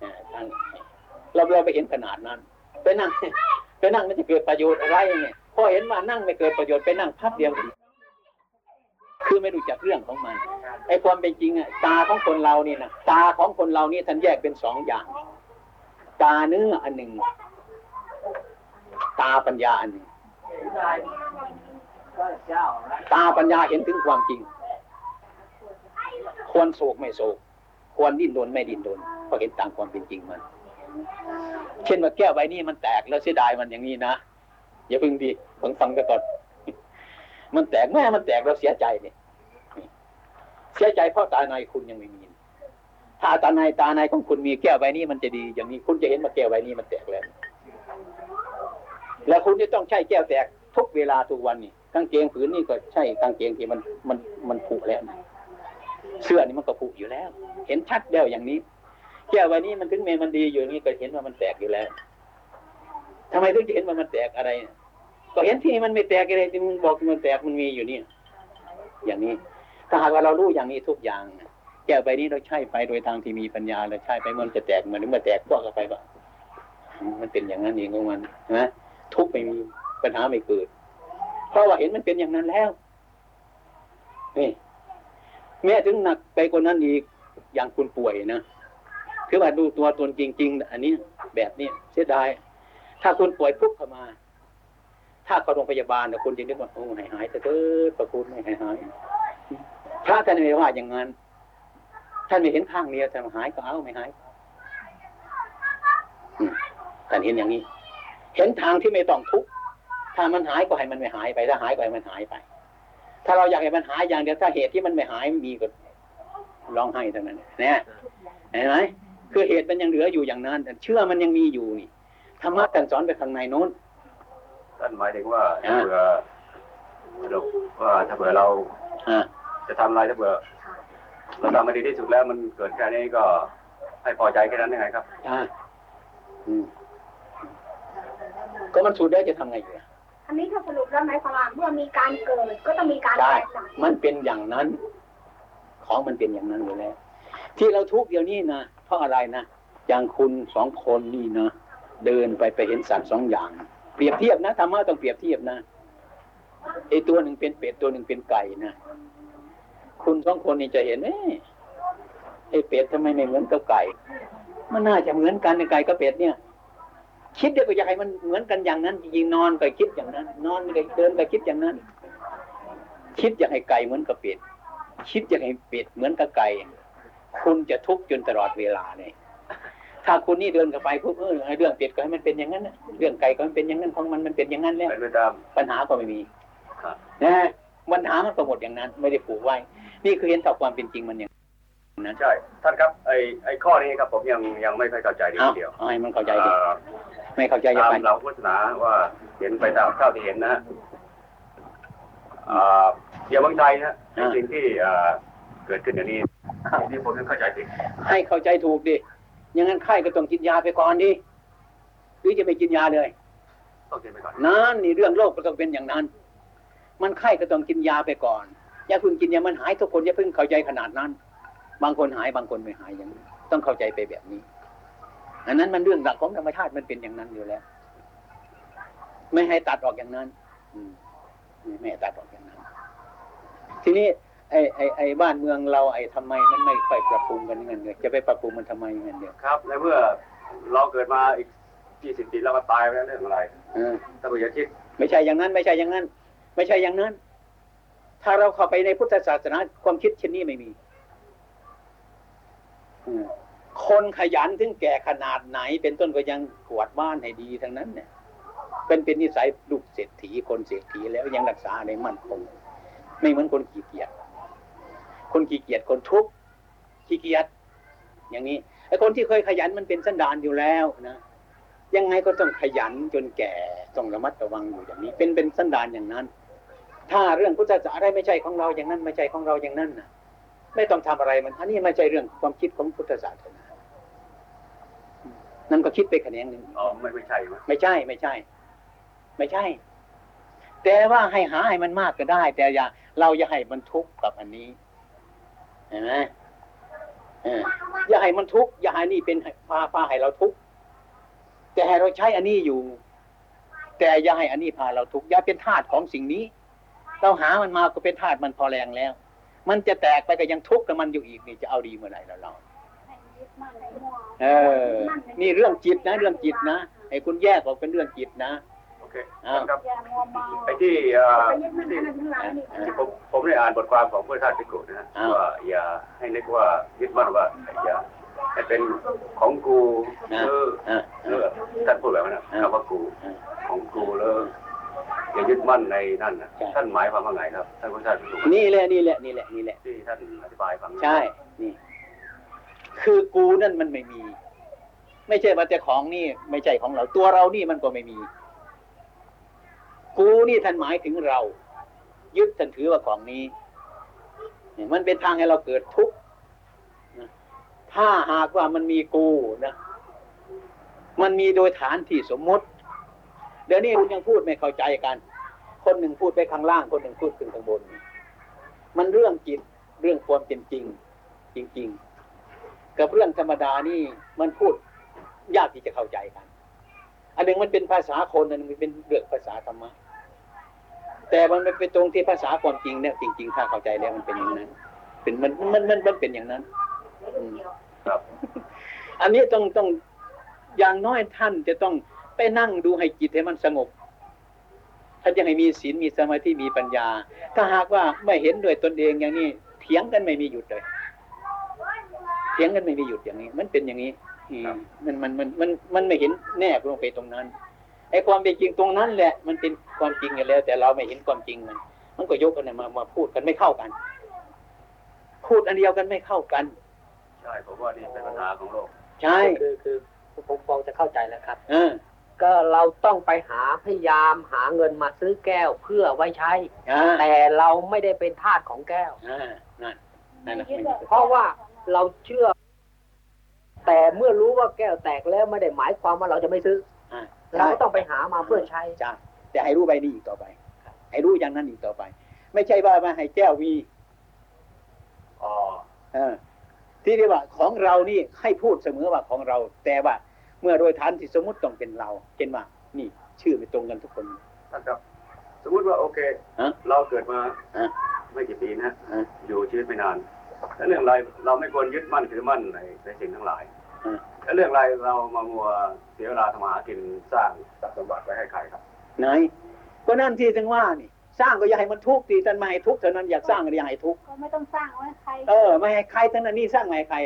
เอ่อทางเราเราไปเห็นขนาดนั้น ไปนั่งไปนั่งมันจะเกิดประโยชน์อะไรเนี่ยพอเห็นว่านั่งไม่เกิดประโยชน์ไปนั่งพับเดียวคือไม่รู้จักเรื่องของมันไอ้ความเป็นจริงอะตาของคนเรานี่นะตาของคนเรานี่ท่านแยกเป็นสองอย่าง ตาเนื้ออันหนึ่ง ตาปัญญาอันนึ่งตาปัญญาเห็นถึงความจริง ควรโศกไม่โศก ควรดิ้นรนไม่ดิ้นรนเพราะเห็นตามความเป็นจริงมัน เช่นว่าแก้วใบนี้มันแตกแล้วเสียดายมันอย่างนี้นะอย่าเพึ่งดีฟังฟังกันก่อนมันแตกแม่มันแตกเราเสียใจเนี่ยเสียใจเพราะตาในคุณยังไม่มี ถ้าตาในตาในของคุณมีแก้วใบนี้มันจะดี อย่างนี้คุณจะเห็นว่าแก้วใบนี้มันแตกแล้ว แล้วคุณจะต้องใช้แก้วแตกทุกเวลาทุกวันนี่กางเกงผืนนี่ก็ใช่กางเกงที่มันมันมันผุแล้วนะเสื้อนี่มันก็ผุอยู่แล้ว เห็นชัดแล้วอย่างนี้แก้วใบนี้มันถึงเมมันดีอยู่นี้ก็เห็นว่ามันแตกอยู่แล้วทำไมถึงจะเห็นว่ามันแตกอะไร ก็เห็นที่มันไม่แตกอะไรที่มันบอกมันแตกมันมีอยู่เนี่ยอย่างนี้ ถ้าหากว่าเรารู้อย่างนี้ทุกอย่าง แก้วใบนี้เราใช้ไปโดยทางที่มีปัญญาเราใช้ไปมันจะแตกเหมือนเมื่อแตกพวกกันไปว่ามันเป็นอย่างนั้นเองของมันนะ ทุกข์ไม่มีปัญหาไม่เกิด เพราะว่าเห็นมันเป็นอย่างนั้นแล้วนี่แม้ถึงหนักไปกว่านั้นอีกอย่างคุณป่วยนะคือว่าดูตัวตนจริง ๆ อันนี้แบบนี้เสียดายถ้าคุณป่วยปุ๊บเข้ามา ถ้าเข้าโรงพยาบาลนะคุณจะนึกว่าโอ้หายหายเถอะเถิดประคุณไม่หายหายพระท่านไม่ว่าอย่างนั้นท่านไม่เห็นข้างเดียวแต่หายก็เอาไม่หายท่านเห็นอย่างนี้ เห็นทางที่ไม่ต้องทุกข์ถ้ามันหายก็ให้มันไม่หายไป ถ้าหายก็ให้มันหายไป ถ้าเราอยากให้มันหายอย่างเดียวถ้าเหตุที่มันไม่หายมีก็ร้องไห้เท่านั้นเนี่ยเห็นไหมคือเหตุมันยังเหลืออยู่อย่างนั้นแต่เชื่อมันยังมีอยู่นี่ธรรมะท่านสอนไปข้างในโน้นท่านหมายถึงว่าถ้าเผื่อเราว่าถ้าเผื่อเราอ่าจะทำอะไรถ้าเผื่อเราทำมาดีที่สุดแล้วมันเกิดแค่นี้ก็ให้พอใจแค่นั้นยังไงครับอ่าอืม ก็มันสูดได้จะทำไงอยู่ล่ะอันนี้ถ้าสรุปแล้วหมายความว่าเมื่อมีการเกิดก็ต้องมีการใช่แตกดับมันเป็นอย่างนั้น ของมันเป็นอย่างนั้นอยู่แล้ว ที่เราทุกข์เดี๋ยวนี้นะเพราะอะไรนะอย่างคุณสองคนนี่นะเดินไปไปเห็นสัตว์สองอย่าง เปรียบเทียบนะธรรมะต้องเปรียบเทียบนะไอตัวหนึ่งเป็นเป็ดตัวหนึ่งเป็นไก่นะคุณสองคนนี่จะเห็นเอ๊ะไอเป็ดทำไมไม่เหมือนกับไก่ มันน่าจะเหมือนกันในไก่กับเป็ดเนี่ย คิดเดี๋ยวก็อยากให้มันเหมือนกันอย่างนั้นจริงๆนอนก็คิดอย่างนั้น นอนก็เดินก็คิดอย่างนั้น คิดอยากให้ไก่เหมือนกับเป็ดคิดอยากให้เป็ดเหมือนกับไก่คุณจะทุกข์จนตลอดเวลาเลยถ้าคุณนี่เดินกับไปปุ๊บเออไอ้เรื่องเป็ดก็ให้มันเป็นอย่างนั้นน่ะเรื่องไก่ก็ให้มันเป็นอย่างนั้นของมันมันเป็นอย่างนั้นแล้วเป็นไปตามปัญหาก็ไม่มีครับนะฮะปัญหามันก็หมดอย่างนั้น ไม่ได้ผูกไว้ นี่คือเห็นต่อความเป็นจริงมันอย่าง นั้นใช่ ท่านครับไอไอข้อนี้ครับผมยังยังไม่ค่อยเข้าใจดีเอาทีเดียวเอาให้มันเข้าใจดิเอ่อไม่เข้าใจอย่าตามไปเราพุทธศาสนาว่าเห็นไปตามเท่าที่เห็นนะฮะอ่าอย่างบางใจนะในสิ่งที่อ่าเกิดขึ้นอย่างนี้นี่ผมยังเข้าใจผิดให้เข้าใจถูกดิอย่างนั้นไข้ก็ต้องกินยาไปก่อนดิหรือจะไม่กินยาเลยต้องกินไปก่อนนั่นนี่เรื่องโรคก็ต้องเป็นอย่างนั้น มันไข้ก็ต้องกินยาไปก่อนอย่าเพิ่งกินยามันหายทุกคนอย่าเพิ่งเข้าใจขนาดนั้น บางคนหายบางคนไม่หายอย่างนี้ต้องเข้าใจไปแบบนี้ อันนั้นมันเรื่องหลักของธรรมชาติมันเป็นอย่างนั้นอยู่แล้ว ไม่ให้ตัดออกอย่างนั้น อืมไม่ให้ตัดออกอย่างนั้น ทีนี้ไอ้ไอ้ไอ้บ้านเมืองเราไอ้ทำไมมันไม่ค่อยปรับปรุงกันเงินเนี่ยจะไปปรับปรุงมันทำไมเงินเดียวครับในเมื่อเราเกิดมาอีกยี่สิบปีแล้วก็ตายไปแล้วเรื่องอะไรเออถ้าเราอย่าคิด ไม่ใช่อย่างนั้น ไม่ใช่อย่างนั้น ไม่ใช่อย่างนั้น ถ้าเราเข้าไปในพุทธศาสนาความคิดเช่นนี้ไม่มีอืม คนขยันถึงแก่ขนาดไหน เป็นต้นก็ยังกวาดบ้านให้ดีทั้งนั้นเนี่ยเป็นเป็นนิสัยลูกเศรษฐีคนเศรษฐีแล้วยังรักษาในมั่นคงไม่เหมือนคนขี้เกียจคนขี้เกียจคนทุกข์ขี้เกียจอย่างนี้ไอ้คนที่เคยขยันมันเป็นสันดานอยู่แล้วนะยังไงก็ต้องขยันจนแก่ต้องระมัดระวังอยู่อย่างนี้ เป็นเป็นสันดานอย่างนั้น ถ้าเรื่องพุทธศาสนาอะไรไม่ใช่ของเราอย่างนั้นไม่ใช่ของเราอย่างนั้นนะ ไม่ต้องทำอะไรมัน อันนี้ไม่ใช่เรื่องความคิดของพุทธศาสนานั่นก็คิดไปแขนงหนึ่งอ๋อไม่ไม่ใช่ไหมไม่ใช่ไม่ใช่ ไม่ใช่ แต่ว่าให้หาให้มันมากก็ได้ แต่อย่าเราอย่าให้มันทุกข์กับอันนี้เห็นไหมเอออย่าให้มันทุกข์อย่าให้นี่เป็นพาพาให้เราทุกข์แต่ให้เราใช้อันนี้อยู่ แต่อย่าให้อันนี้พาเราทุกข์อย่าเป็นทาสของสิ่งนี้ เราหามันมาก็เป็นทาสมันพอแรงแล้ว มันจะแตกไปก็ยังทุกข์กับมันอยู่อีกนี่จะเอาดีเมื่อไหร่แล้วเราเออ นี่เรื่องจิตนะ เรื่องจิตนะไอ้คุณแยกออกเป็นเรื่องจิตนะโอเคอ้าวครับไอ้ที่เอ่อไปยึดมั่นที่ในทั้งหลายนี่ที่ผมผมได้อ่านบทความของพระธาตุพิกุนะฮะอ้าวว่าอย่าให้นึกว่ายึดมั่นว่าอย่าให้เป็นของกูหนะรืออ่าหรือท่านพูดแบบนั้นนะอ่าคำว่ากูอ่าของกูแล้ว อย่ายึดมั่นในนั่นนะใช่ท่านหมายความว่าไงครับ ท่านพระธาตุพิกุนี่แหละนี่แหละนี่แหละนี่แหละที่ท่านอธิบายฟังใช่ นี่ คือกูนั่นมันไม่มี ไม่ใช่ว่าแต่ของนี่ ไม่ใช่ของเรา ตัวเรานี่มันก็ไม่มี กูนี่ท่านหมายถึงเรา ยึดท่านถือว่าของนี้เนี่ยมันเป็นทางให้เราเกิดทุกข์นะถ้าหากว่ามันมีกูนะ มันมีโดยฐานที่สมมติ เดี๋ยวนี้คุณยังพูดไม่เข้าใจกัน คนหนึ่งพูดไปข้างล่าง คนหนึ่งพูดขึ้นข้างบน มันเรื่องจิตเรื่องความเป็นจริง จริง ๆ กับเรื่องธรรมดานี่มันพูดยากที่จะเข้าใจกัน อันหนึ่งมันเป็นภาษาคนอันหนึงมันเป็นเรื่องภาษาธรรมะแต่มันไม่เป็นตรงที่ภาษาความจริงเนี่ยจริง ๆ ถ้าเข้าใจแล้วมันเป็นอย่างนั้น เป็นมันมันมันมันเป็นอย่างนั้นอืมครับ อันนี้ต้องต้องอย่างน้อยท่านจะต้อง ไปนั่งดูให้จิตให้มันสงบท่านยังให้มีศีลมีสมาธิมีปัญญา ถ้าหากว่าไม่เห็นด้วยตนเองอย่างนี้เถียงกันไม่มีหยุดเลยเถียงกันไม่มีหยุดอย่างนี้ มันเป็นอย่างนี้อืมมันมันมันมันมันไม่เห็นแนบลงไปตรงนั้นไอ้ความเป็นจริงตรงนั้นแหละ มันเป็นความจริงอยู่แล้ว แต่เราไม่เห็นความจริงมัน มันก็ยกกันมามาพูดกันไม่เข้ากัน พูดอันเดียวกันไม่เข้ากัน ใช่ผมว่านี่เป็นปัญหาของโลก ใช่คือคือผมพอจะเข้าใจแล้วครับ เออ ก็เราต้องไปหาพยายามหาเงินมาซื้อแก้วเพื่อไว้ใช้ อ่าแต่เราไม่ได้เป็นทาสของแก้ว อ่านั่นนั่นนะเพราะว่าเราเชื่อ แต่เมื่อรู้ว่าแก้วแตกแล้วไม่ได้หมายความว่าเราจะไม่ซื้อ อ่าเราก็ต้องไปหามาเพื่อใช้ใช่แต่ให้รู้ใบนี้อีกต่อไป ให้รู้อย่างนั้นอีกต่อไป ไม่ใช่ว่ามาให้แก้ววีอ๋อ เออที่เรียกว่าของเรานี่ให้พูดเสมอว่าของเรา แต่ว่า เมื่อโดยฐานที่สมมติต้องเป็นเราเช่นว่า นี่ ชื่อไม่ตรงกันทุกคนท่านครับ สมมติว่าโอเคฮะเราเกิดมาฮะไม่กี่ปีนะฮะฮะอยู่ชีวิตไม่นานแล้วเรื่องอะไรเราไม่ควรยึดมั่นถือมั่นในในสิ่งทั้งหลายฮะแล้วเรื่องอะไรเรามามัวเสียเวลาทำมาหากินสร้างทรัพย์สมบัติไว้ให้ใครครับไหนก็นั่นที่ถึงว่านี่ สร้างก็อย่าให้มันทุกข์ดีท่านไม่ให้ทุกข์เท่านั้นอยากสร้างก็อย่าให้ทุกข์ก็ไม่ต้องสร้างไว้ใคร เออไม่ให้ใครทั้งนั้นนี่สร้างไม่ให้ใคร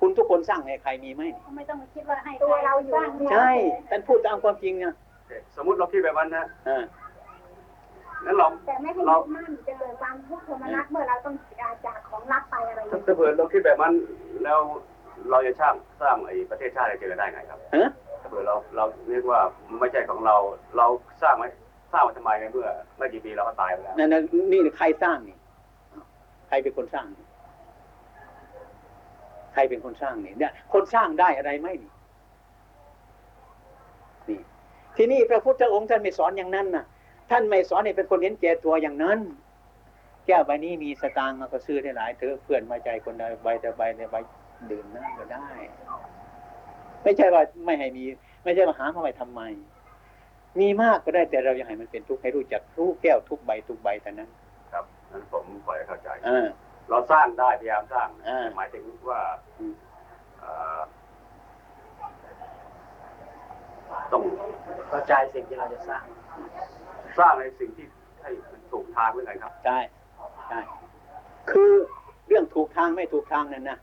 คุณทุกคนสร้างให้ใครมีไหมไม่ต้องคิดว่าให้ตัวเราอยู่ใช่ท่านพูดตามความจริงนะสมมติเราคิดแบบนั้นนะอ่างั้นเราแต่ไม่ให้ยึดมั่นจะเกิดความทุกข์โทมนัสเมื่อเราต้องจากของรักไปอะไรอย่างถ้าเงี้ยเผื่อเราคิดแบบนั้นแล้วเราจะสร้างสร้างไอ้ประเทศชาติให้เจริญได้ไงครับฮะถ้าเผื่อเราเราเรียกว่าไม่ใช่ของเราเราสร้างไว้สร้างไว้ทำไมในเมื่อไม่กี่ปีเราก็ตายไปแล้วนั่นน่ะนี่ใครสร้างนี่ใครเป็นคนสร้างนี่ ใครเป็นคนสร้างนี่เนี่ย คนสร้างได้อะไรไหมนี่นี่ ที่นี่พระพุทธองค์ท่านไม่สอนอย่างนั้นนะท่านไม่สอนให้เป็นคนเห็นแก่ตัวอย่างนั้น แก้วใบนี้มีสตางค์ก็ซื้อได้หลายเถอะเพื่อนมาใจคนใดใบแต่ใบในใบดื่มนั่นก็ได้ ไม่ใช่ว่าไม่ให้มี ไม่ใช่มาหามาไว้ทำไม มีมากก็ได้แต่เรายังให้มันเป็นทุกข์ให้รู้จักรู้แก้วทุกใบทุกใบแต่นั้น ครับนั้นผมปล่อยให้เข้าใจอ่า เราสร้างได้พยายามสร้างอ่าหมายถึงว่าอืมเอ่อต้องเข้าใจสิ่งที่เราจะสร้าง สร้างในสิ่งที่ให้มันถูกทางหรือไงครับ ใช่ใช่คือเรื่องถูกทางไม่ถูกทางนั่นนะ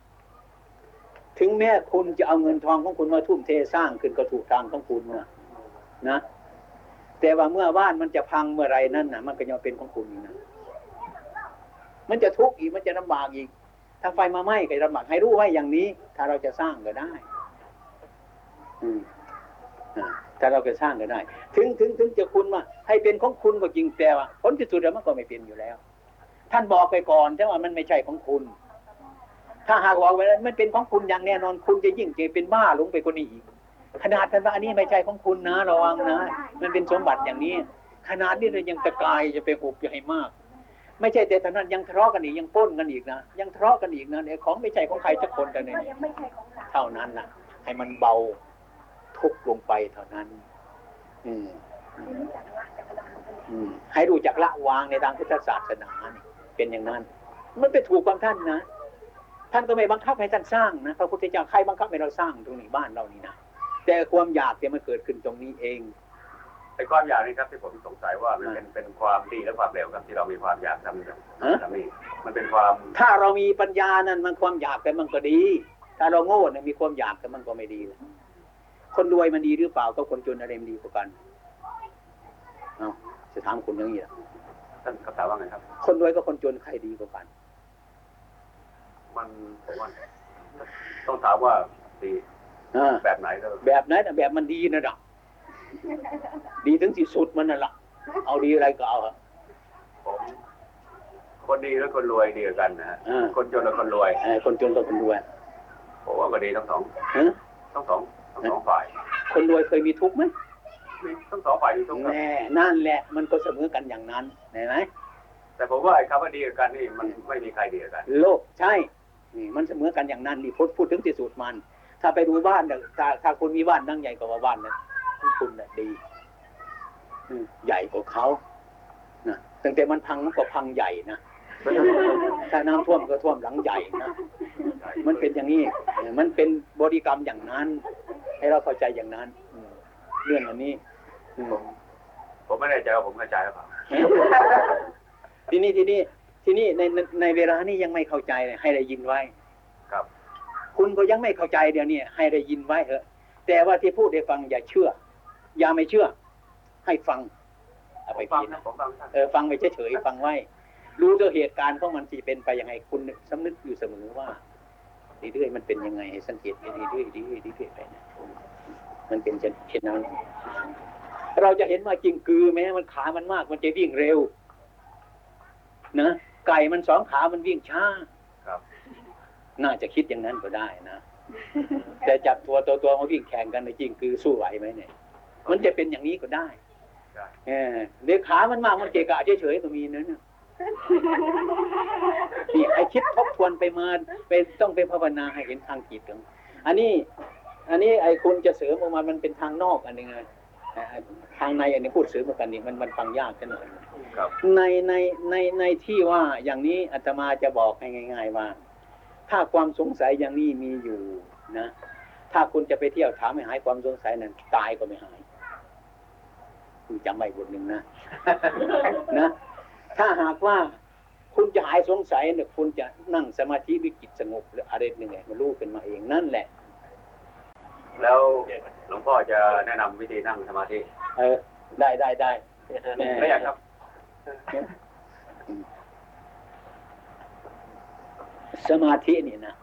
ถึงแม้คุณจะเอาเงินทองของคุณมาทุ่มเทสร้างขึ้นก็ถูกทางของคุณนะนะ แต่ว่าเมื่อบ้านมันจะพังเมื่อไรนั่นนะมันก็ยังเป็นของคุณอีกนะ มันจะทุกข์อีกมันจะลำบากอีก ถ้าไฟมาไหม้ก็ลำบากให้รู้ไว้อย่างนี้ ถ้าเราจะสร้างก็ได้ อืมถ้าเราจะสร้างก็ได้ ถึงถึงถึงจะคุณว่าให้เป็นของคุณก็จริงแต่ว่าผลที่สุดแล้วมันก็ไม่เป็นอยู่แล้ว ท่านบอกไปก่อนแต่ว่ามันไม่ใช่ของคุณ ถ้าหากบอกไว้แล้วมันเป็นของคุณอย่างแน่นอนคุณจะยิ่งจะเป็นบ้าหลงไปคนนี้อีกขนาดท่านว่าอันนี้ไม่ใช่ของคุณนะระวังนะ มันเป็นสมบัติอย่างนี้ ขนาดนี้เรายังตะกายจะไปหุบใหญ่มาก ไม่ใช่แต่เท่านั้นยังทะเลาะกันอีกยังปล้นกันอีกนะยังทะเลาะกันอีกนะเนี่ยของไม่ใช่ของใครสักคนแต่เนี่ยก็ยังไม่ใช่ของเราเท่านั้นนะให้มันเบาทุกข์ลงไปเท่านั้นอืมอืมให้รู้จักละวางในทางพุทธศาสนานี่เป็นอย่างนั้น มันไปถูกความท่านนะท่านก็ไม่บังคับให้ท่านสร้างนะพระพุทธเจ้าใครบังคับให้เราสร้างตรงนี้บ้านเรานี่นะแต่ความอยากเนี่ยมันเกิดขึ้นตรงนี้เองไอ้ความอยากนี่ครับที่ผมสงสัยว่ามันเป็นเป็นความดีและความเร็วครับที่เรามีความอยากทำฮะทำนี่มันเป็นความ ถ้าเรามีปัญญานั้นมันความอยากแต่มันก็ดี ถ้าเราโง่เนี่ยมีความอยากแต่มันก็ไม่ดีเลยคนรวยมันดีหรือเปล่าก็คนจนอะไรมันดีกว่ากันเอาจะถามคุณอย่างนี้ล่ะท่านคำถามว่าไงครับ คนรวยกับคนจนใครดีกว่ากัน มันผมว่าต้องถามว่าดีอ่าแบบไหนก็แบบไหนแต่แบบมันดีนะดัก ดีถึงที่สุดมันน่ะละเอาดีอะไรก็เอาอะผมคนดีและคนรวยดีกว่ากันนะฮะอ่าคนจนและคนรวยเออคนจนกับคนรวยผมว่าก็ดีทั้งสองฮะทั้งสองทั้งสองฝ่าย คนรวยเคยมีทุกข์ไหมมีทั้งสองฝ่ายมีทุกข์ครับแน่นั่นแหละมันก็เสมอกันอย่างนั้นเห็นไหมแต่ผมว่าไอ้คำว่าดีกับกันนี่มันไม่มีใครดีกับกัน โลกใช่นี่มันเสมอกันอย่างนั้นนี่พูดพูดถึงที่สุดมัน ถ้าไปดูบ้านน่ะถ้าถ้าคุณมีบ้านตั้งใหญ่กว่าบ้านนั้ นคุณน่ะดีอืมใหญ่กว่าเขานะตั้งแต่มันพังมันก็พังใหญ่นะถ้าน้ำท่วมก็ท่วมหลังใหญ่นะมันเป็นอย่างนี้เออมันเป็นบริกรรมอย่างนั้น ให้เราเข้าใจอย่างนั้นอืมเรื่องอันนี้อืมผมผมไม่แน่ใจว่าผมเข้าใจหรือเปล่าทีนี้ทีนี้ทีนี้ในในในเวลานี้ยังไม่เข้าใจเลยให้ได้ยินไว้ ครับ คุณก็ยังไม่เข้าใจเดี๋ยวนี้ให้ได้ยินไว้เถอะ แต่ว่าที่พูดให้ฟังอย่าเชื่อ อย่าไม่เชื่อ ให้ฟังเอาผไปมฟังพิจารนะณาผมฟังท่านเออฟังไปเฉยๆฟังไว้ รู้ตัวเหตุการณ์ของมันที่เป็นไปยังไงคุณสำนึกอยู่เสมอว่าเรื่อยๆมันเป็นยังไงให้สังเกตไปเรื่อยๆเรื่อยๆเรื่อยๆไปนะมันเป็นเช่นนั้นเราจะเห็นว่าจริงคือแม้มันขามันมาก มันจะวิ่งเร็วนะไก่มันสองขามันวิ่งช้าครับน่าจะคิดอย่างนั้นก็ได้นะแต่จับตัวตัวตัวมาวิ่งแข่งกันในจริงคือสู้ไหวไหมเนี่ย มันจะเป็นอย่างนี้ก็ได้ใช่เออเดี๋ยวขามันมากมันเกะกะเฉยๆก็มีนะเนี่ยนี่ไอคิดทบทวนไปมาไปต้องไปภาวนาให้เห็นทางจิตของอันนี้ อันนี้ไอคุณจะเสริมออกมามันเป็นทางนอกอันหนึงไงเอ่อทางในอันนี้พูดเสริมมากันนี่มันมันฟังยากกันหน่อยครับในในในในที่ว่าอย่างนี้อาตมาจะบอกให้ง่าย ๆ ว่า ถ้าความสงสัยอย่างนี้มีอยู่นะ ถ้าคุณจะไปเที่ยวถามให้หายความสงสัยนั้นตายก็ไม่หาย คุณจำไว้บทหนึ่งนะนะ ถ้าหากว่าคุณจะหายสงสัยเนี่ยคุณจะนั่งสมาธิวิจิตสงบหรืออะไรหนึ่งไงมันรู้ขึ้นมาเองนั่นแหละ แล้วหลวงพ่อจะแนะนำวิธีนั่งสมาธิ เออ ได้ได้ได้ไม่อยากครับ สมาธินี่นะ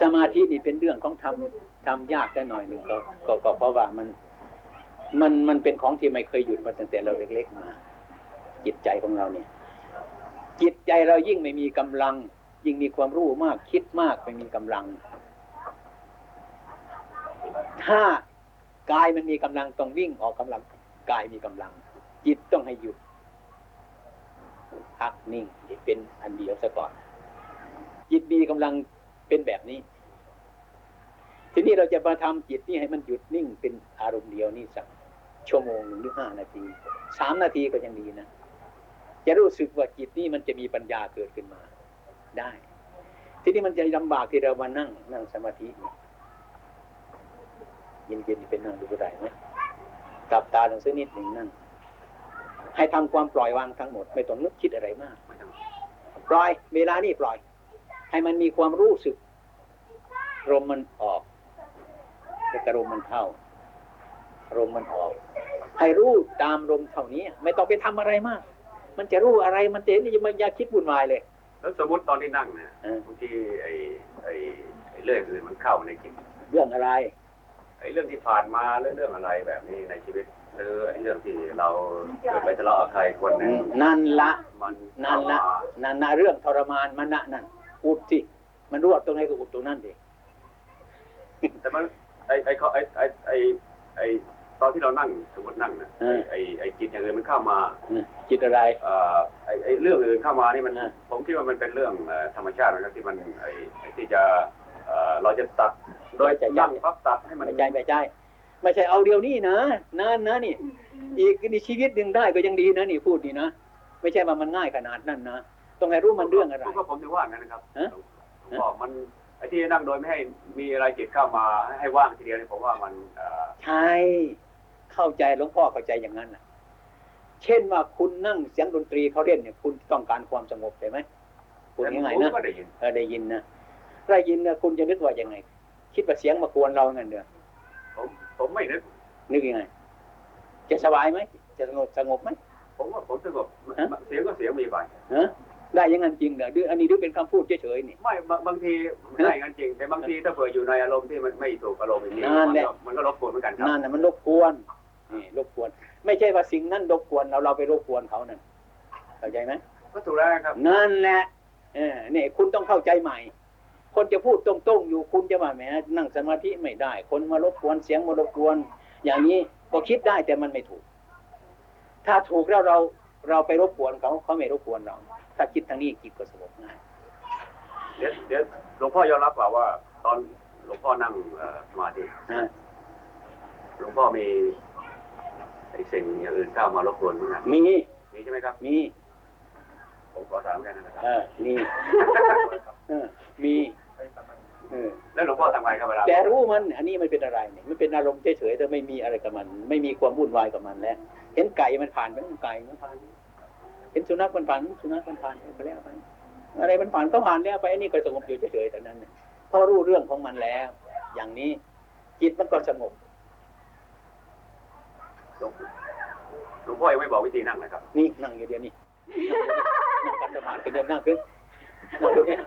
สมาธินี่เป็นเรื่องของทำทำยากได้หน่อยหนึ่งก็ก็ก็เพราะว่ามัน มันมันเป็นของที่ไม่เคยหยุดมาตั้งแต่เราเล็กๆมา จิตใจของเราเนี่ย จิตใจเรายิ่งไม่มีกำลัง ยิ่งมีความรู้มากคิดมากไม่มีกำลัง ถ้ากายมันมีกำลังต้องวิ่งออกกำลังกายมีกำลัง จิตต้องให้หยุดพักนิ่งเป็นอันเดียวซะก่อน จิตมีกำลังเป็นแบบนี้ ทีนี้เราจะมาทำจิตนี่ให้มันหยุดนิ่งเป็นอารมณ์เดียวนี่สัก ชั่วโมงหนึ่งหรือห้านาทีสามนาทีก็ยังดีนะจะรู้สึกว่าจิตนี่มันจะมีปัญญาเกิดขึ้นมา ได้ ทีนี้มันจะลำบากที่เรามานั่งนั่งสมาธิเย็นๆเป็นนั่งดูก็ได้ไหมกลับตาลงสักนิดหนึ่งนั่ง ให้ทำความปล่อยวางทั้งหมด ไม่ต้องนึกคิดอะไรมากปล่อย เวลานี่ปล่อย ให้มันมีความรู้สึกลมมันออกแล้วก็ลมมันเข้า ลมมันออก ให้รู้ตามลมเท่านี้ ไม่ต้องไปทำอะไรมาก มันจะรู้อะไรมันจะเห็นนี่มันอย่าคิดวุ่นวายเลย แล้วสมมติตอนที่นั่งเนี่ยเออบางทีไอ้ไอ้ไอ้เรื่องอื่นมันเข้าในจิตเรื่องอะไรไอ้เรื่องที่ผ่านมาเรื่องเรื่องอะไรแบบนี้ในชีวิตหรือไอ้เรื่องที่เราเกิดไปทะเลาะกับใครคนหนึ่งนั่นละมันนั่นละเข้ามานั่นนะเรื่องทรมานมันนะนั่นอุดสิมันรวดตรงไหนก็อุดตรงนั้นดิแต่มันไอ้ไอ้เขาไอ้ไอ้ไอ้ไอ้ ตอนที่เรานั่งสมมตินั่งนะไอ้ไอ้จิตอย่างอื่นมันเข้ามานะจิตอะไรเอ่อไอ้ไอ้เรื่องอื่นเข้ามานี่มันอ่าผมคิดว่ามันเป็นเรื่องเอ่อธรรมชาตินะครับที่มันไอ้ไอ้ที่จะเอ่อเราจะตัดโดยนั่งปั๊บตัดให้มันไม่ใช่ไม่ใช่ไม่ใช่เอาเดียวนี่นะนั่นนะนี่ อีกนี่ชีวิตหนึ่งได้ก็ยังดีนะนี่พูดนี่นะไม่ใช่ว่ามันง่ายขนาดนั้นนะต้องให้รู้มันเรื่องอะไรก็ผมถึงว่างั้นนะครับฮะผมบอกมันไอ้ที่นั่งโดยไม่ให้มีอะไรจิตเข้ามาให้ว่างทีเดียวเนี่ยผมว่ามันเอ่อใช่ เข้าใจหลวงพ่อเข้าใจอย่างนั้นนะเช่นว่าคุณนั่งเสียงดนตรีเขาเล่นเนี่ย คุณต้องการความสงบใช่ไหมพูดแต่ง่ายผมๆนะก็ได้ยินเออได้ยินนะได้ยินนะคุณจะนึกว่ายังไง คิดว่าเสียงมากวนเราเงี้ยเด้อผมผมไม่นึกนึกยังไง จะสบายไหมจะสงบสงบไหมผมว่าผมสงบฮะเสียงก็เสียงมีไปฮะได้อยังงั้นจริงเหรอหรืออันนี้หรือเป็นคำพูดเฉยๆนี่ไม่บางบางทีได้งั้นจริง แต่บางทีถ้าเผื่ออยู่ในอารมณ์ที่มันไม่ถูกอารมณ์จริงๆนั่นแหละมัก็มันก็รบกวนเหมือนกันครับนั่นน่ะมันรบกวน นี่รบกวน ไม่ใช่ว่าสิ่งนั้นรบกวนเราเราไปรบกวนเขานั่นเข้าใจไหมก็ถูกแล้วครับนั่นแหละเออเนี่ยคุณต้องเข้าใจใหม่ คนจะพูดตรงๆอยู่คุณจะว่าแหมนั่งสมาธิไม่ได้ คนมารบกวนเสียงมารบกวน อย่างนี้ก็คิดได้แต่มันไม่ถูก ถ้าถูกแล้วเราเราไปรบกวนเขาเขาไม่รบกวนเรา ถ้าคิดทางนี้จิตก็สงบง่ายเดี๋ยวเดี๋ยวหลวงพ่อยอมรับเปล่าว่า ตอนหลวงพ่อนั่งเอ่อสมาธินะหลวงพ่อมีไอ้สิ่งอย่างอื่นเข้ามารบกวนเหมือนกันมีมีใช่ไหมครับ มี ผมขอถามกันนะครับ เออมีเออมีเออแล้วหลวงพ่อทำไงครับเวลาแต่รู้มัน อันนี้มันเป็นอะไรเนี่ยมันเป็นอารมณ์เฉยๆแต่ไม่มีอะไรกับมัน ไม่มีความวุ่นวายกับมันแล้ว เห็นไก่มันผ่านไปมันไก่มันผ่าน เห็นสุนัขมันผ่านสุนัขมันผ่านไปแล้วไปอะไรมันผ่านก็ผ่านแล้วไปอันนี้ก็สงบอยู่เฉยๆแต่นั้นน่ะเพราะรู้เรื่องของมันแล้ว อย่างนี้จิตมันก็สงบ หลวงหลวงพ่อยังไม่บอกวิธีนั่งนะครับ นี่นั่งอยู่เดียวนี่นั่งขัดสมาธิเดินนั่งขึ้นนั่งขึ้นเนี่ย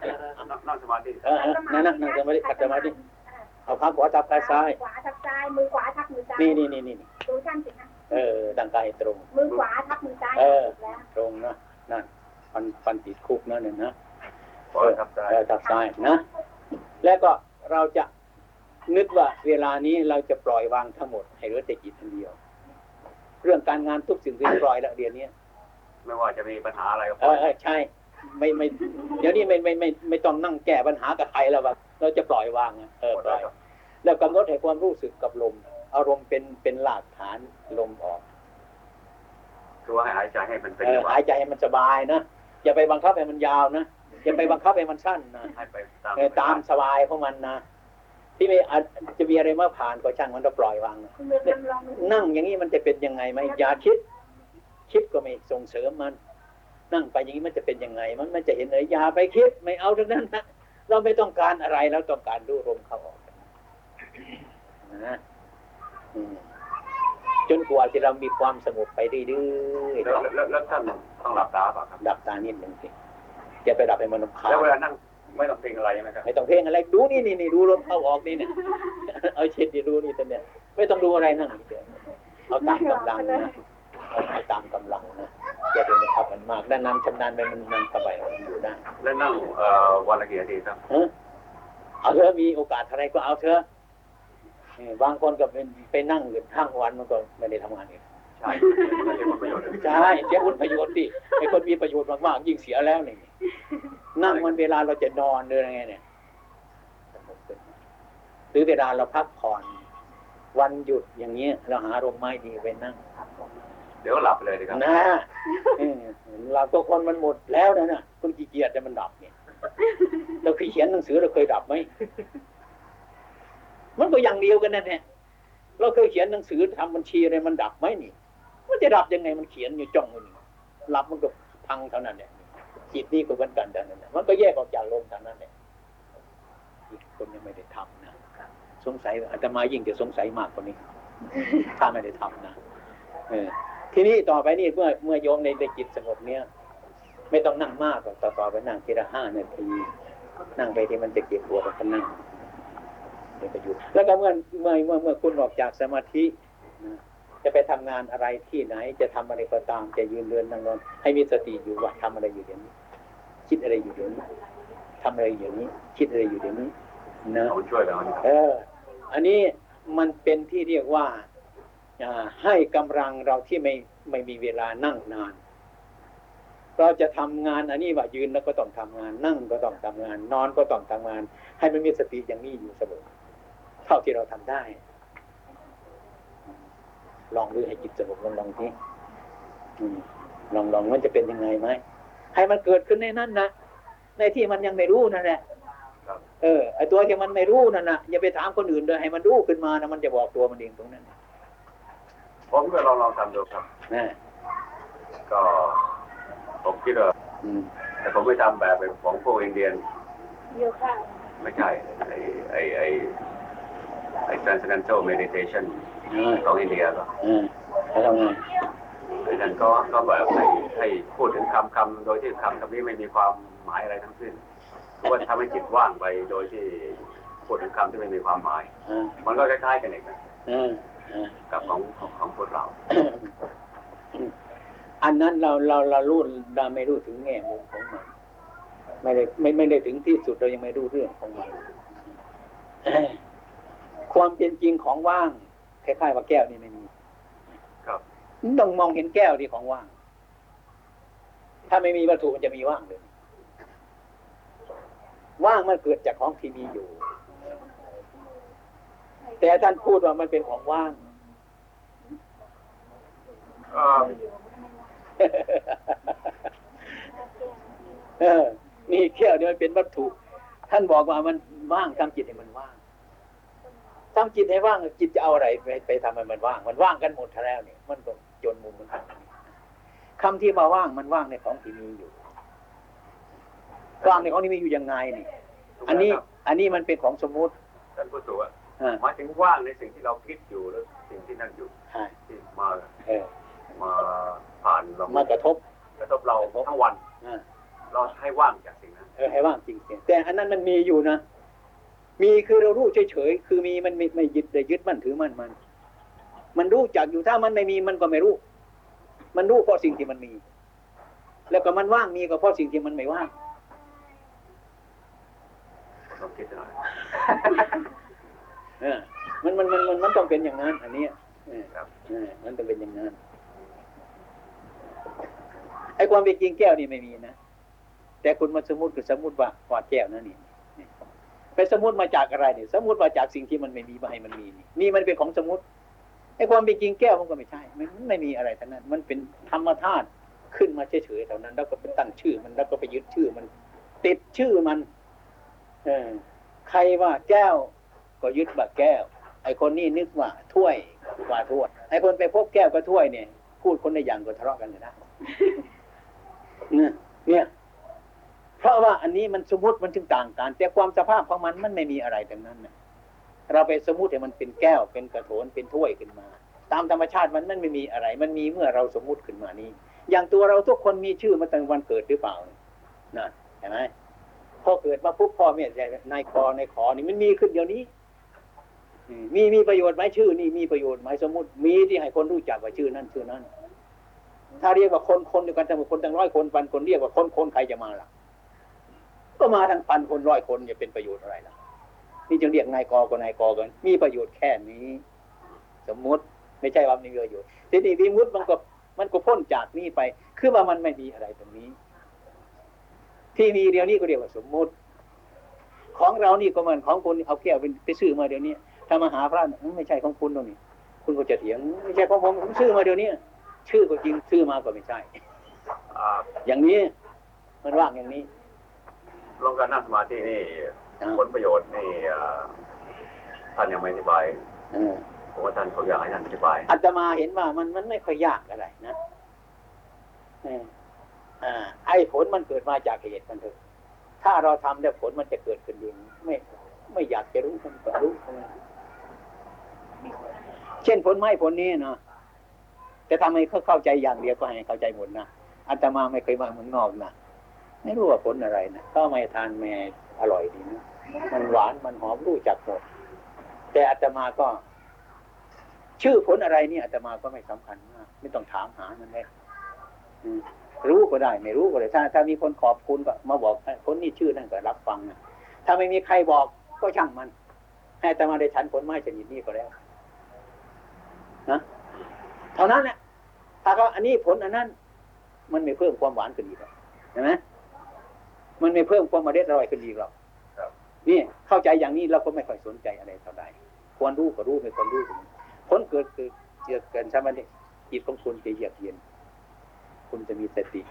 นั่งนั่งสมาธิเออเออนั่งนั่งนั่งสมาธิขัดสมาธิเอาขาขวาทับขาซ้ายขวาทับซ้ายมือขวาทับมือซ้ายนี่นี่นี่นี่ดูท่านสิคะเออตั้งกายให้ตรง มือขวาทับมือซ้ายเออถูกแล้วตรงนะนั่นฟันฟันติดคุกนะเนี่ยนะขอครับได้เออทับซ้ายนะ แล้วก็เราจะนึกว่าเวลานี้เราจะปล่อยวางทั้งหมด ให้เหลือแต่จิตอันเดียว เรื่องการงานทุกสิ่งที่ปล่อยแล้วเดี๋ยวนี้ไม่ว่าจะมีปัญหาอะไรก็เออเออใช่ ไม่ไม่ เดี๋ยวนี้ไม่ไม่ไม่ไม่ต้องนั่งแก้ปัญหากับใครแล้วว่าเราจะปล่อยวางอะเออปล่อยแล้วกำหนดให้ความรู้สึกกับลม อารมณ์เป็นเป็นหลักฐานลมออกคือว่าให้หายใจให้มันเป็นเออจังหวะหายใจให้มันสบายนะอย่าไปบังคับให้มันยาวนะอย่าไปบังคับให้มันสั้นนะให้ไปตามเออตามสบายของมันนะ ที่ไม่อาจจะมีอะไรมาผ่านก็ช่างมันเราปล่อยวางนะคุณเรียนลองดูนั่งอย่างนี้มันจะเป็นยังไงไหมอย่าคิด คิดก็ไม่ส่งเสริมมัน นั่งไปอย่างนี้มันจะเป็นยังไง มันมันจะเห็นเลยอย่าไปคิดไม่เอาทั้งนั้นนะเราไม่ต้องการอะไรเราต้องการดูลมเข้าออกนะอืมจนกว่าที่เรามีความสงบไปเรื่อยแล้วแล้วแล้วท่านต้องหลับตาเปล่ะครับๆดับตานิดหนึ่งสิจะไปดับให้มันรำคาญแล้วเวลานั่ง ไม่ต้องเพลงอะไรใช่ไหมครับไม่ต้องเพ่งอะไรดูนี่นี่นี่ดูลมเข้าออกนี่เนี่ยเอาเช็ดดีดูนี่ตัวเนี่ยไม่ต้องดูอะไรนั่งเฉยเอาตามกำลังนะเอาเอาตามกำลังนะอย่าไปขับมันมากด้านน้ำชำนาญไปมันมันสบายมันอยู่ได้แล้วนั่งเอ่อวันละกี่นาทีครับเออเอาเถอะมีโอกาสอะไรก็เอาเถอะเออบางคนก็เป็นไปนั่งอยู่ทั้งวันมันก็ไม่ได้ทำงานอีก ใช่ไม่ได้ผลประโยชน์เลยใช่เสียผลประโยชน์ดิไอ้คนมีประโยชน์มากๆยิ่งเสียแล้วนี่นั่งมันเวลาเราจะนอนหรืออะไรไงเนี่ยหรือเวลาเราพักผ่อนวันหยุดอย่างเงี้ย เราหาร่มไม้ดีไปนั่งเดี๋ยวก็หลับไปเลยดีครับนะเออเราก็คนมันหมดแล้วนะน่ะคนขี้เกียจแต่มันดับเนี่ย เราเคยเขียนหนังสือเราเคยดับไหมมันก็อย่างเดียวกันนั่นแหละเราเคยเขียนหนังสือทำบัญชีอะไรมันดับไหมนี่ มันจะดับยังไงมันเขียนอยู่จ้องอยู่นี่หลับมันก็พังเท่านั้นเนี่ยจิตนี่ก็เหมือนกันเท่านั้นแหละมันก็แยกออกจากลมเท่านั้นเนี่ยอีกคนยังไม่ได้ทำนะสงสัยอาตมายิ่งจะสงสัยมากกว่านี้ ถ้าไม่ได้ทำนะเออทีนี้ต่อไปนี่เมื่อเมื่อโยมในในจิตสงบเนี่ยไม่ต้องนั่งมากหรอกต่อต่อไปนั่งทีละห้านาทีนั่งไปที่มันจะเก็บปวดก็นั่งเดี๋ยวก็หยุดแล้วก็เมื่อเมื่อเมื่อเมื่อคุณออกจากสมาธินะ จะไปทำงานอะไรที่ไหน จะทำอะไรก็ตาม จะยืนเดินนั่งนอนให้มีสติอยู่ว่าทำอะไรอยู่เดี๋ยวนี้ คิดอะไรอยู่เดี๋ยวนี้ทำอะไรอยู่เดี๋ยวนี้ คิดอะไรอยู่เดี๋ยวนี้นะเอาช่วยเรานี่ครับเอออันนี้มันเป็นที่เรียกว่าอ่าให้กำลังเราที่ไม่ไม่มีเวลานั่งนาน เราจะทำงานอันนี้ว่ายืนแล้วก็ต้องทำงาน นั่งก็ต้องทำงาน นอนก็ต้องทำงาน ให้มันมีสติอย่างนี้อยู่เสมอเท่าที่เราทำได้ ลองดูให้จิตสงบลองลองทีอืมลองลองมันจะเป็นยังไงไหมให้มันเกิดขึ้นในนั้นนะในที่มันยังไม่รู้นั่นแหละครับเออไอตัวที่มันไม่รู้นั่นนะอย่าไปถามคนอื่นเลยให้มันรู้ขึ้นมานะมันจะบอกตัวมันเองตรงนั้นผมก็ลองลองทำดูครับนะก็ผมคิดว่าอืมแต่ผมไม่ทำแบบของพวกอินเดียนโยคะไม่ใช่ไอไอไอไอ transcendental meditation เออ ของอินเดียก็เออแล้วทำไงดังนั้นก็ก็แบบให้ให้พูดถึงคำคำโดยที่คำคำนี้ไม่มีความหมายอะไรทั้งสิ้นหรือว่าทำให้จิตว่างไปโดยที่พูดถึงคำที่ไม่มีความหมายเออมันก็คล้ายๆกันเองนะเออเออกับของของของพวกเรา อันนั้นเราเราเรารู้เราไม่รู้ถึงแง่มุมของมันไม่ได้ไม่ไม่ได้ถึงที่สุดเรายังไม่รู้เรื่องของมันความเป็นจริงของว่าง คล้ายๆว่าแก้วนี่ไม่มีครับต้องมองเห็นแก้วที่ของว่าง ถ้าไม่มีวัตถุมันจะมีว่างเลยว่างมันเกิดจากของที่มีอยู่ แต่ท่านพูดว่ามันเป็นของว่างเอ่อเออนี่แก้วเนี่ยมันเป็นวัตถุ ท่านบอกว่ามันว่างทำจิตให้มันว่าง ทำจิตให้ว่างจิตจะเอาอะไรไปไปทำให้มันว่าง มันว่างกันหมดแล้วเนี่ยมันก็จนมุมมันคำที่มาว่างมันว่างในของที่มีอยู่ว่างในของที่มีอยู่ยังไงนี่ อันนี้ อันนี้มันเป็นของสมมุติท่านผู้สูงอ่าหมายถึงว่างในสิ่งที่เราคิดอยู่แล้วสิ่งที่นั่นอยู่ใช่ที่มาเออมาผ่านเรามากระทบกระทบเราทั้งวันอ่าเราให้ว่างจากสิ่งนั้นเออให้ว่างจริงๆแต่อันนั้นมันมีอยู่นะ มีคือเรารู้เฉยๆคือมีมันไม่ไม่ยึดแต่ยึดมั่นถือมั่นมัน มันรู้จักอยู่ถ้ามันไม่มีมันก็ไม่รู้ มันรู้เพราะสิ่งที่มันมี แล้วก็มันว่างมีก็เพราะสิ่งที่มันไม่ว่างลองคิดหน่อยเออมันมันมันมันมันต้องเป็นอย่างนั้น อันเนี้ยเออครับเออมันต้องเป็นอย่างนั้นไอ้ความเป็นจริงแก้วนี่ไม่มีนะแต่คุณมาสมมติคือสมมติว่าว่าแก้วนั่นนี่นี่ ไปสมมติมาจากอะไรเนี่ยสมมติมาจากสิ่งที่มันไม่มีมาให้มันมีนี่นี่มันเป็นของสมมติไอ้ความเป็นจริงแก้วมันก็ไม่ใช่มันไม่มีอะไรทั้งนั้น มันเป็นธรรมธาตุขึ้นมาเฉยๆเท่านั้น แล้วก็ไปตั้งชื่อมันแล้วก็ไปยึดชื่อมัน ติดชื่อมัน เออใครว่าแก้ว ก็ยึดว่าแก้ว ไอ้คนนี้นึกว่าถ้วยว่าถ้วยไอ้คนไปพบแก้วกับถ้วยเนี่ย พูดคนในอย่างก็ทะเลาะกันเลยนะเนี่ย เพราะว่าอันนี้มันสมมติมันจึงต่างกันแต่ความสภาพของมันมันไม่มีอะไรทั้งนั้นเราไปสมมติให้มันเป็นแก้วเป็นกระโถนเป็นถ้วยขึ้นมา ตามธรรมชาติมันมันไม่มีอะไร มันมีเมื่อเราสมมติขึ้นมานี้ อย่างตัวเราทุกคนมีชื่อมาตั้งวันเกิดหรือเปล่านั่นเห็นไหมพอเกิดมาปุ๊บพ่อแม่ใจนายคอนายขอนี่มันมีขึ้นเดี๋ยวนี้มีมีประโยชน์ไหมชื่อ นี่มีประโยชน์ไหมสมมติมีที่ให้คนรู้จักว่าชื่อนั้นชื่อนั้นถ้าเรียกว่าคนคนเดียวกันทั้งหมดคนตั้งร้อยคนพันคนเรียกว่าคนคนใครจะมาล่ะ ก็มาทั้งพันคนร้อยคนจะเป็นประโยชน์อะไรล่ะ นี่จึงเรียกนายกอกับนายกอกัน มีประโยชน์แค่นี้ สมมุติไม่ใช่ว่ามีประโยชน์ทีนี้วิมุตติมันก็มันก็พ้นจากนี้ไป คือว่ามันไม่มีอะไรตรงนี้ ที่มีเดียวนี้ก็เรียกว่าสมมุติ ของเรานี่ก็เหมือนของคุณเอาแก้วเป็นไปซื้อมาเดี๋ยวนี้ถ้ามาหาพระเนี่ยไม่ใช่ของคุณตรงนี้ คุณก็จะเถียงไม่ใช่ของผมผมซื้อมาเดี๋ยวนี้ชื่อก็จริงซื้อมาก็ไม่ใช่อ่าอย่างนี้ มันว่างอย่างนี้ ลงการนั่งสมาธินี่อ่าผลประโยชน์นี่อ่าท่านยังไม่อธิบายเออผมว่าท่านเขาอยากให้ท่านอธิบายอาตมาเห็นว่ามันมันไม่ค่อยยากอะไรนะเอออ่าไอ้ผลมันเกิดมาจากเหตุมันเถอะถ้าเราทำแล้วผลมันจะเกิดขึ้นเองไม่ ไม่อยากจะรู้มันก็รู้เช่นผลไม้ผลนี้เนาะจะทำให้เขาเข้าใจอย่างเดียวก็ให้เข้าใจหมดนะอาตมาไม่เคยมาเมืองนอกนะ ไม่รู้ว่าผลอะไรนะก็ไม่ทานแม่อร่อยดีนะมันหวานมันหอมรู้จักหมดแต่อาตมาก็ ชื่อผลอะไรเนี่ยอาตมาก็ไม่สำคัญมากไม่ต้องถามหามันเลยรู้ก็ได้ ไม่รู้ก็ได้ถ้า ถ้ามีคนขอบคุณก็มาบอกคนนี้ชื่อนั่นก็รับฟังนะถ้าไม่มีใครบอกก็ช่างมัน ให้อาตมาได้ฉันผลไม้ชนิดนี้ก็แล้วนะเท่านั้นแหละถ้าเขาอันนี้ผลอันนั้น มันไม่เพิ่มความหวานขึ้นอีกหรอกเห็นไหม มันไม่เพิ่มความมาเด็ดอร่อยขึ้นอีกหรอกครับนี่เข้าใจอย่างนี้เราก็ไม่ค่อยสนใจอะไรเท่าไหร่ควรรู้ก็รู้ไม่ควรรู้ก็รู้ผลเกิดคือเกิดเกินใช่ไหมเนี่ยจิตของคุณจะเยือกเย็น คุณจะมีสติ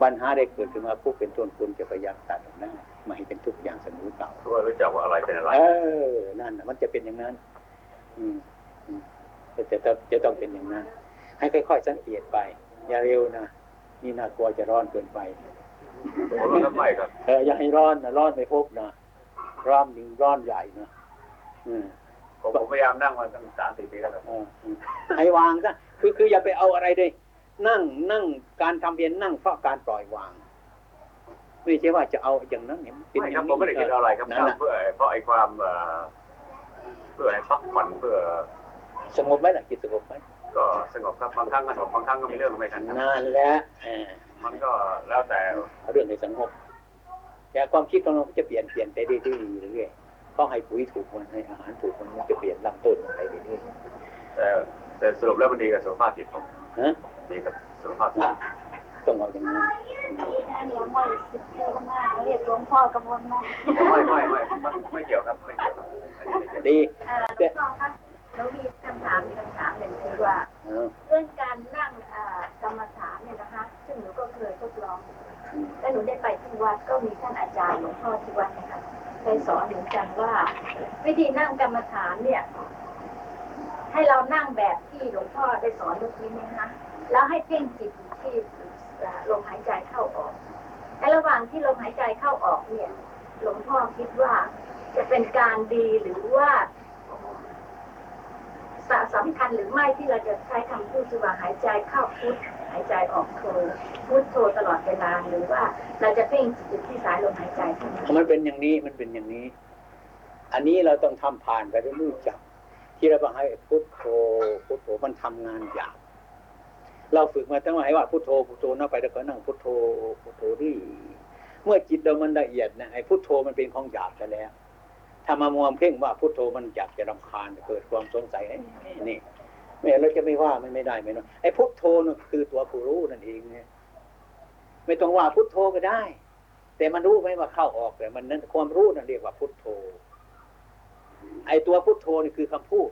ปัญหาได้เกิดขึ้นมาผู้เป็นต้นคุณจะพยายามตัดออกหน้าไม่ให้เป็นทุกข์อย่างสมุเก่ารู้ว่ารู้จักว่าอะไรเป็นอะไร เออ นั่นน่ะมันจะเป็นอย่างนั้น อืมอืมจะจะจะจะต้องเป็นอย่างนั้น ให้ค่อยๆสังเกตไป อย่าเร็วนะนี่น่ากลัวจะร้อนเกินไป ผมรู้ครับไม่ครับเอออย่าให้ร้อนนะร้อนไม่พบนะร้อนหนึ่งร้อนใหญ่นะอืมผมผมพยายามนั่งมาตั้งสามสี่ปีแล้วครับเอออืมให้วางซะคือคืออย่าไปเอาอะไรเลยนั่งนั่งการทำเพียรนั่งเพราะการปล่อยวาง ไม่ใช่ว่าจะเอาอย่างนั้นเนี่ยเป็นไม่อครัย่าบงผมไม่ได้คิดอะไรครับนั่นนั่งน่ะเพื่อเพราะไอ้ความเอ่อเพื่อให้พักผ่อนเพื่อสงบไหมล่ะจิตสงบไหมก็สงบครับบางครั้งก็สงบบางครั้งก็มีเรื่องไม่ทันครับนั่นแหละเออ มันก็แล้วแต่เอาเรื่องให้สงบแต่ความคิดของเราก็จะเปลี่ยนเปลี่ยนไปเรื่อยๆเรื่อยๆต้องให้ปุ๋ยถูกมันให้อาหารถูกมันมันจะเปลี่ยนลำต้นมันไปเรื่อยแต่แต่สรุปแล้วมันดีกับสุขภาพจิตผมๆฮะดีกับสุขภาพจิตต้องเอาอย่างนั้นอันนี้ไม่สิบเท่ามากเรียกหลวงพ่อกำมลมาไม่ไม่ไม่ไม่ไม่เกี่ยวครับไม่เกี่ยวครับอันนี้ไม่เกี่ยวดีอ่าหลวงพ่อคะ แล้วมีคำถามมีคำถามหนึ่งคือว่าเออเรื่องการนั่งอ่ากรรมฐานเนี่ยนะคะ ซึ่งหนูก็เคยทดลองและหนูได้ไปที่วัดก็มีท่านอาจารย์หลวงพ่อที่วัดนะคะเคยสอนเหมือนกันว่า วิธีนั่งกรรมฐานเนี่ย ให้เรานั่งแบบที่หลวงพ่อได้สอนเมื่อกี้เนี่ยนะคะแล้วให้เพ่งจิตอยู่ที่อ่าลมหายใจเข้าออกและระหว่างที่ลมหายใจเข้าออกเนี่ย หลวงพ่อคิดว่าจะเป็นการดีหรือว่า สสำคัญหรือไม่ที่เราจะใช้คำพูดที่ว่าหายใจเข้าพุทหายใจออกโทพุทโทตลอดเวลาหรือว่าเราจะเพ่งจิตที่สายลมหายใจเท่มันเป็นอย่างนี้มันเป็นอย่างนี้ อันนี้เราต้องทำผ่านไปด้วยรู้จัก ที่เราบอกให้พุทโธพุทโธมันทำงานหยาบเราฝึกมาตั้งแต่ว่าพุทโธพุทโธนั่งไปแล้วก็นั่งพุทโธพุทโธนี่เมื่อจิตเรามันละเอียดนะไอ้พุทโธมันเป็นของหยาบซะแล้ว ถ้ามามัวเพ่งว่าพุทโธมันอยากจะรำคาญเกิดความสงสัยเอ้ยนี่ไม่เราจะไม่ว่ามันไม่ได้ไหมเนาะไอ้พุทโธนั่นคือตัวผู้รู้นั่นเองเนี่ยไม่ต้องว่าพุทโธก็ได้ แต่มันรู้ไหมว่าเข้าออกแต่มันนั้นความรู้นั่นเรียกว่าพุทโธ ไอ้ตัวพุทโธนี่คือคำพูด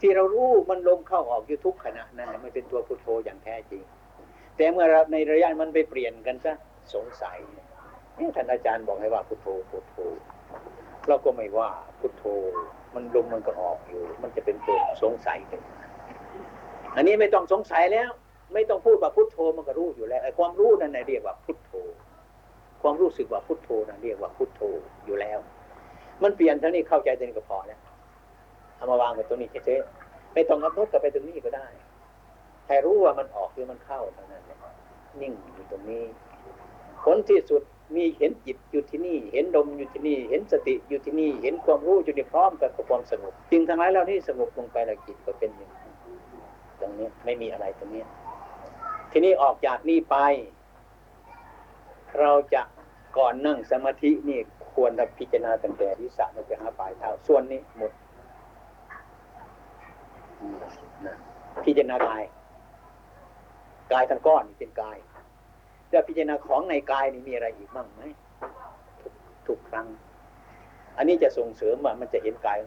ที่เรารู้มันลมเข้าออกอยู่ทุกขณะนั่นแหละมันเป็นตัวพุทโธอย่างแท้จริง แต่เมื่อเราในระยะมันไปเปลี่ยนกันซะสงสัยเนี่ยท่านอาจารย์บอกให้ว่าพุทโธพุทโธ เราก็ไม่ว่าพุทโธมันลมมันก็ออกอยู่ มันจะเป็นตัวสงสัยขึ้นอันนี้ไม่ต้องสงสัยแล้ว ไม่ต้องพูดว่าพุทโธมันก็รู้อยู่แล้วไอ้ความรู้นั่นเรียกว่าพุทโธ ความรู้สึกว่าพุทโธนะเรียกว่าพุทโธอยู่แล้ว มันเปลี่ยนเท่านี้เข้าใจตัวนี้ก็พอแล้วเอามาวางไว้ตรงนี้เฉยๆไม่ต้องกำหนดกับไปตรงนี้ก็ได้ให้รู้ว่ามันออกหรือมันเข้าเท่านั้นนิ่งอยู่ตรงนี้ผลที่สุด มีเห็นจิตอยู่ที่นี่ เห็นลมอยู่ที่นี่ เห็นสติอยู่ที่นี่ เห็นความรู้อยู่ที่พร้อมกับความสงบจริงทั้งหลายเหล่านี้สงบลงไปแล้วจิตก็เป็นอย่างนี้ตรงนี้ไม่มีอะไรตรงนี้ ทีนี้ออกจากนี่ไป เราจะก่อนนั่งสมาธินี่ควรจะพิจารณาตั้งแต่ที่สะลงไปหาปลายเท้าส่วนนี้หมดพิจารณากาย กายทั้งก้อนเป็นกาย แล้วพิจารณาของในกายนี่มีอะไรอีกบ้างไหมทุกครั้ง อันนี้จะส่งเสริมว่ามันจะเห็นกาย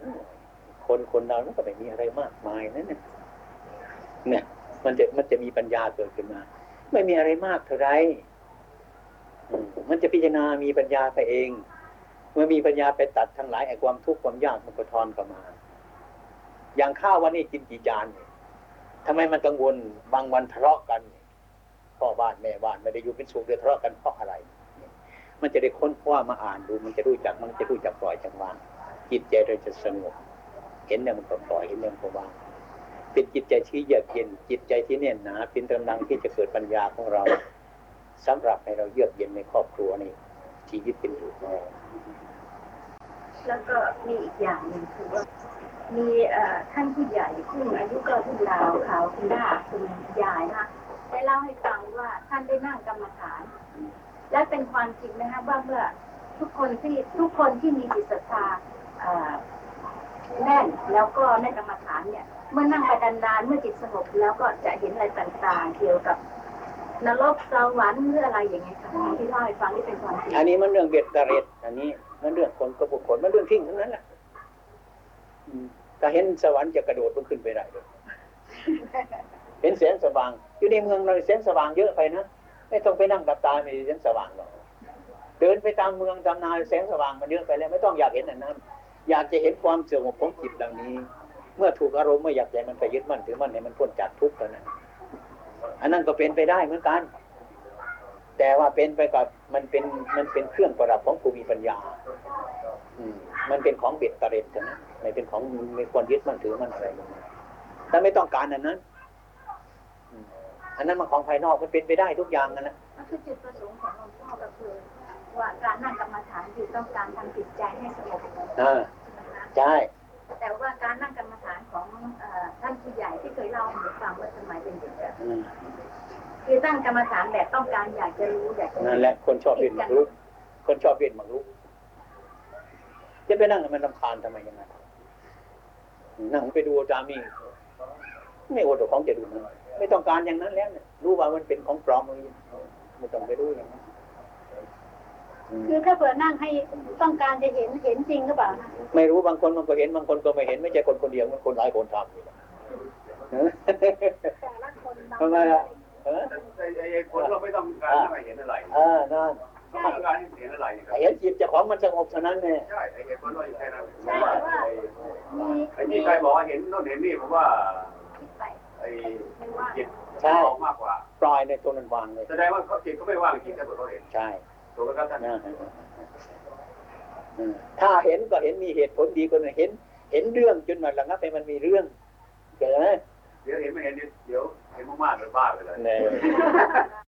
คนคนเรามันก็ไม่มีอะไรมากมายนั่นเนี่ยเนี่ยมันจะมันจะมีปัญญาเกิดขึ้นมา ไม่มีอะไรมากเท่าไรมันจะพิจารณามีปัญญาไปเอง เมื่อมีปัญญาไปตัดทั้งหลายไอ้ความทุกข์ความยากมันก็ทอนเข้ามา อย่างข้าววันนี้กินกี่จานเนี่ยทำไมมันกังวลบางวันทะเลาะกันเพ่อบ้านแม่บ้านไม่ได้อยู่เป็นสุขเดือดทะเลาะกันเพราะอะไร มันจะได้ค้นคว้ามาอ่านดู มันจะรู้จักมันจะรู้จักปล่อยจังวางจิตใจเราจะสงบเห็นเนี่ยมันก็ปล่อยเห็นเนี่ยมันก็วางเป็นจิตใจที่เยือกเย็นจิตใจที่แน่นหนาเป็นกำลังที่จะเกิดปัญญาของเราสำหรับให้เราเยือกเย็นในครอบครัวในชีวิตเป็นอยู่ของเราแล้วก็มีอีกอย่างหนึ่งคือว่ามีท่านผู้ใหญ่ซึ่งอายุก็รุ่นราวเขาคุณย่าคุณยายนะคะ ได้เล่าให้ฟังว่าท่านได้นั่งกรรมฐาน และเป็นความจริงนะคะว่าเมื่อทุกคนที่ทุกคนที่มีจิตศรัทธาแน่นแล้วก็ในกรรมฐานเนี่ย เมื่อนั่งไปนานๆเมื่อจิตสงบแล้วก็จะเห็นอะไรต่างๆ เกี่ยวกับนรกสวรรค์หรืออะไรอย่างเงี้ยค่ะที่เล่าให้ฟังนี่เป็นความจริงอันนี้มันเรื่องเบ็ดตะเร็ดอันนี้มันเรื่องคนกับบุคคลมันเรื่องทิ้งทั้งนั้นแหละถ้าเห็นสวรรค์จะกระโดดมันขึ้นไปได้เลย เห็นแสงสว่าง อยู่ในเมืองเราแสงสว่างเยอะไปนะไม่ต้องไปนั่งกับตาไม่แสงสว่างหรอกเดินไปตามเมืองตามนาแสงสว่างมันเยอะไปแล้วไม่ต้องอยากเห็นอันนั้น อยากจะเห็นความเสงบของจิตเหล่านี้ เมื่อถูกอารมณ์ไม่อยากใจมันไปยึดมั่นถือมั่นให้มันพ้นจากทุกข์เท่านั้น อันนั้นก็เป็นไปได้เหมือนกัน แต่ว่าเป็นไปกับมันเป็นมันเป็นเครื่องประดับของผู้มีปัญญา อืมมันเป็นของเบ็ดตะเร็ดเท่านั้นไม่เป็นของไม่ควรยึดมั่นถือมั่นอะไรถ้าไม่ต้องการอันนั้น อันนั้นมันของภายนอกมันเป็นไปได้ทุกอย่างนั่นแหละก็คือจุดประสงค์ของหลวงพ่อก็คือว่าการนั่งกรรมฐานคือต้องการทำจิตใจให้สงบอ่าใช่ไหมคะใช่แต่ว่าการนั่งกรรมฐานของเอ่อท่านผู้ใหญ่ที่เคยเล่าให้หนูฟังเมื่อสมัยเป็นเด็กอะอืมคือตั้งกรรมฐานแบบต้องการอยากจะรู้อยากจะนั่นแหละคนชอบเรียนหมากรุกคนชอบเรียนหมากรุกจะไปนั่งให้มันรำคาญทำไมอยังไงนั่งไปดูจามีไม่โอดของจะดูนะ ไม่ต้องการอย่างนั้นแล้วเนี่ยรู้ว่ามันเป็นของปลอมเลยไม่ต้องไปรู้อย่างนั้นอืมคือถ้าเผื่อนั่งให้ต้องการจะเห็นเห็นจริงหรือเปล่าคะไม่รู้บางคนมันก็เห็นบางคนก็ไม่เห็นไม่ใช่คนคนเดียวมันคนหลายคนทำอยู่นะเออแต่ละคนบางทำไมล่ะเออไอ้ไอ้ไอ้คนเราไม่ต้องการให้เห็นอะไรเออนั่นเราต้องการให้เห็นอะไรครับเห็นจิตเจ้าของมันสงบเท่านั้นเนี่ยใช่ไอ้ไอ้คนเราอยู่แค่นั้นใช่แต่ว่ามีไอ้ที่ใครบอกว่าเห็นโน่นเห็นนี่ผมว่าคิด ไปไอ้ไม่ว่าจิตใช่ออกมากกว่า ปล่อยในตัวนั้นวางเลยแสดงว่าเขาจิตเขาไม่ว่างจริงถ้าเกิดเขาเห็นใช่ถูกไหมครับท่านนะอืมถ้าเห็นก็เห็นมีเหตุผลดีกว่านั้นเห็น เห็นเรื่องจนมาระงับให้มันมีเรื่องเกิดไหมเดี๋ยวเห็นไม่เห็นเดี๋ยวเห็นมากๆเลยบ้าไปเลยเนี่ย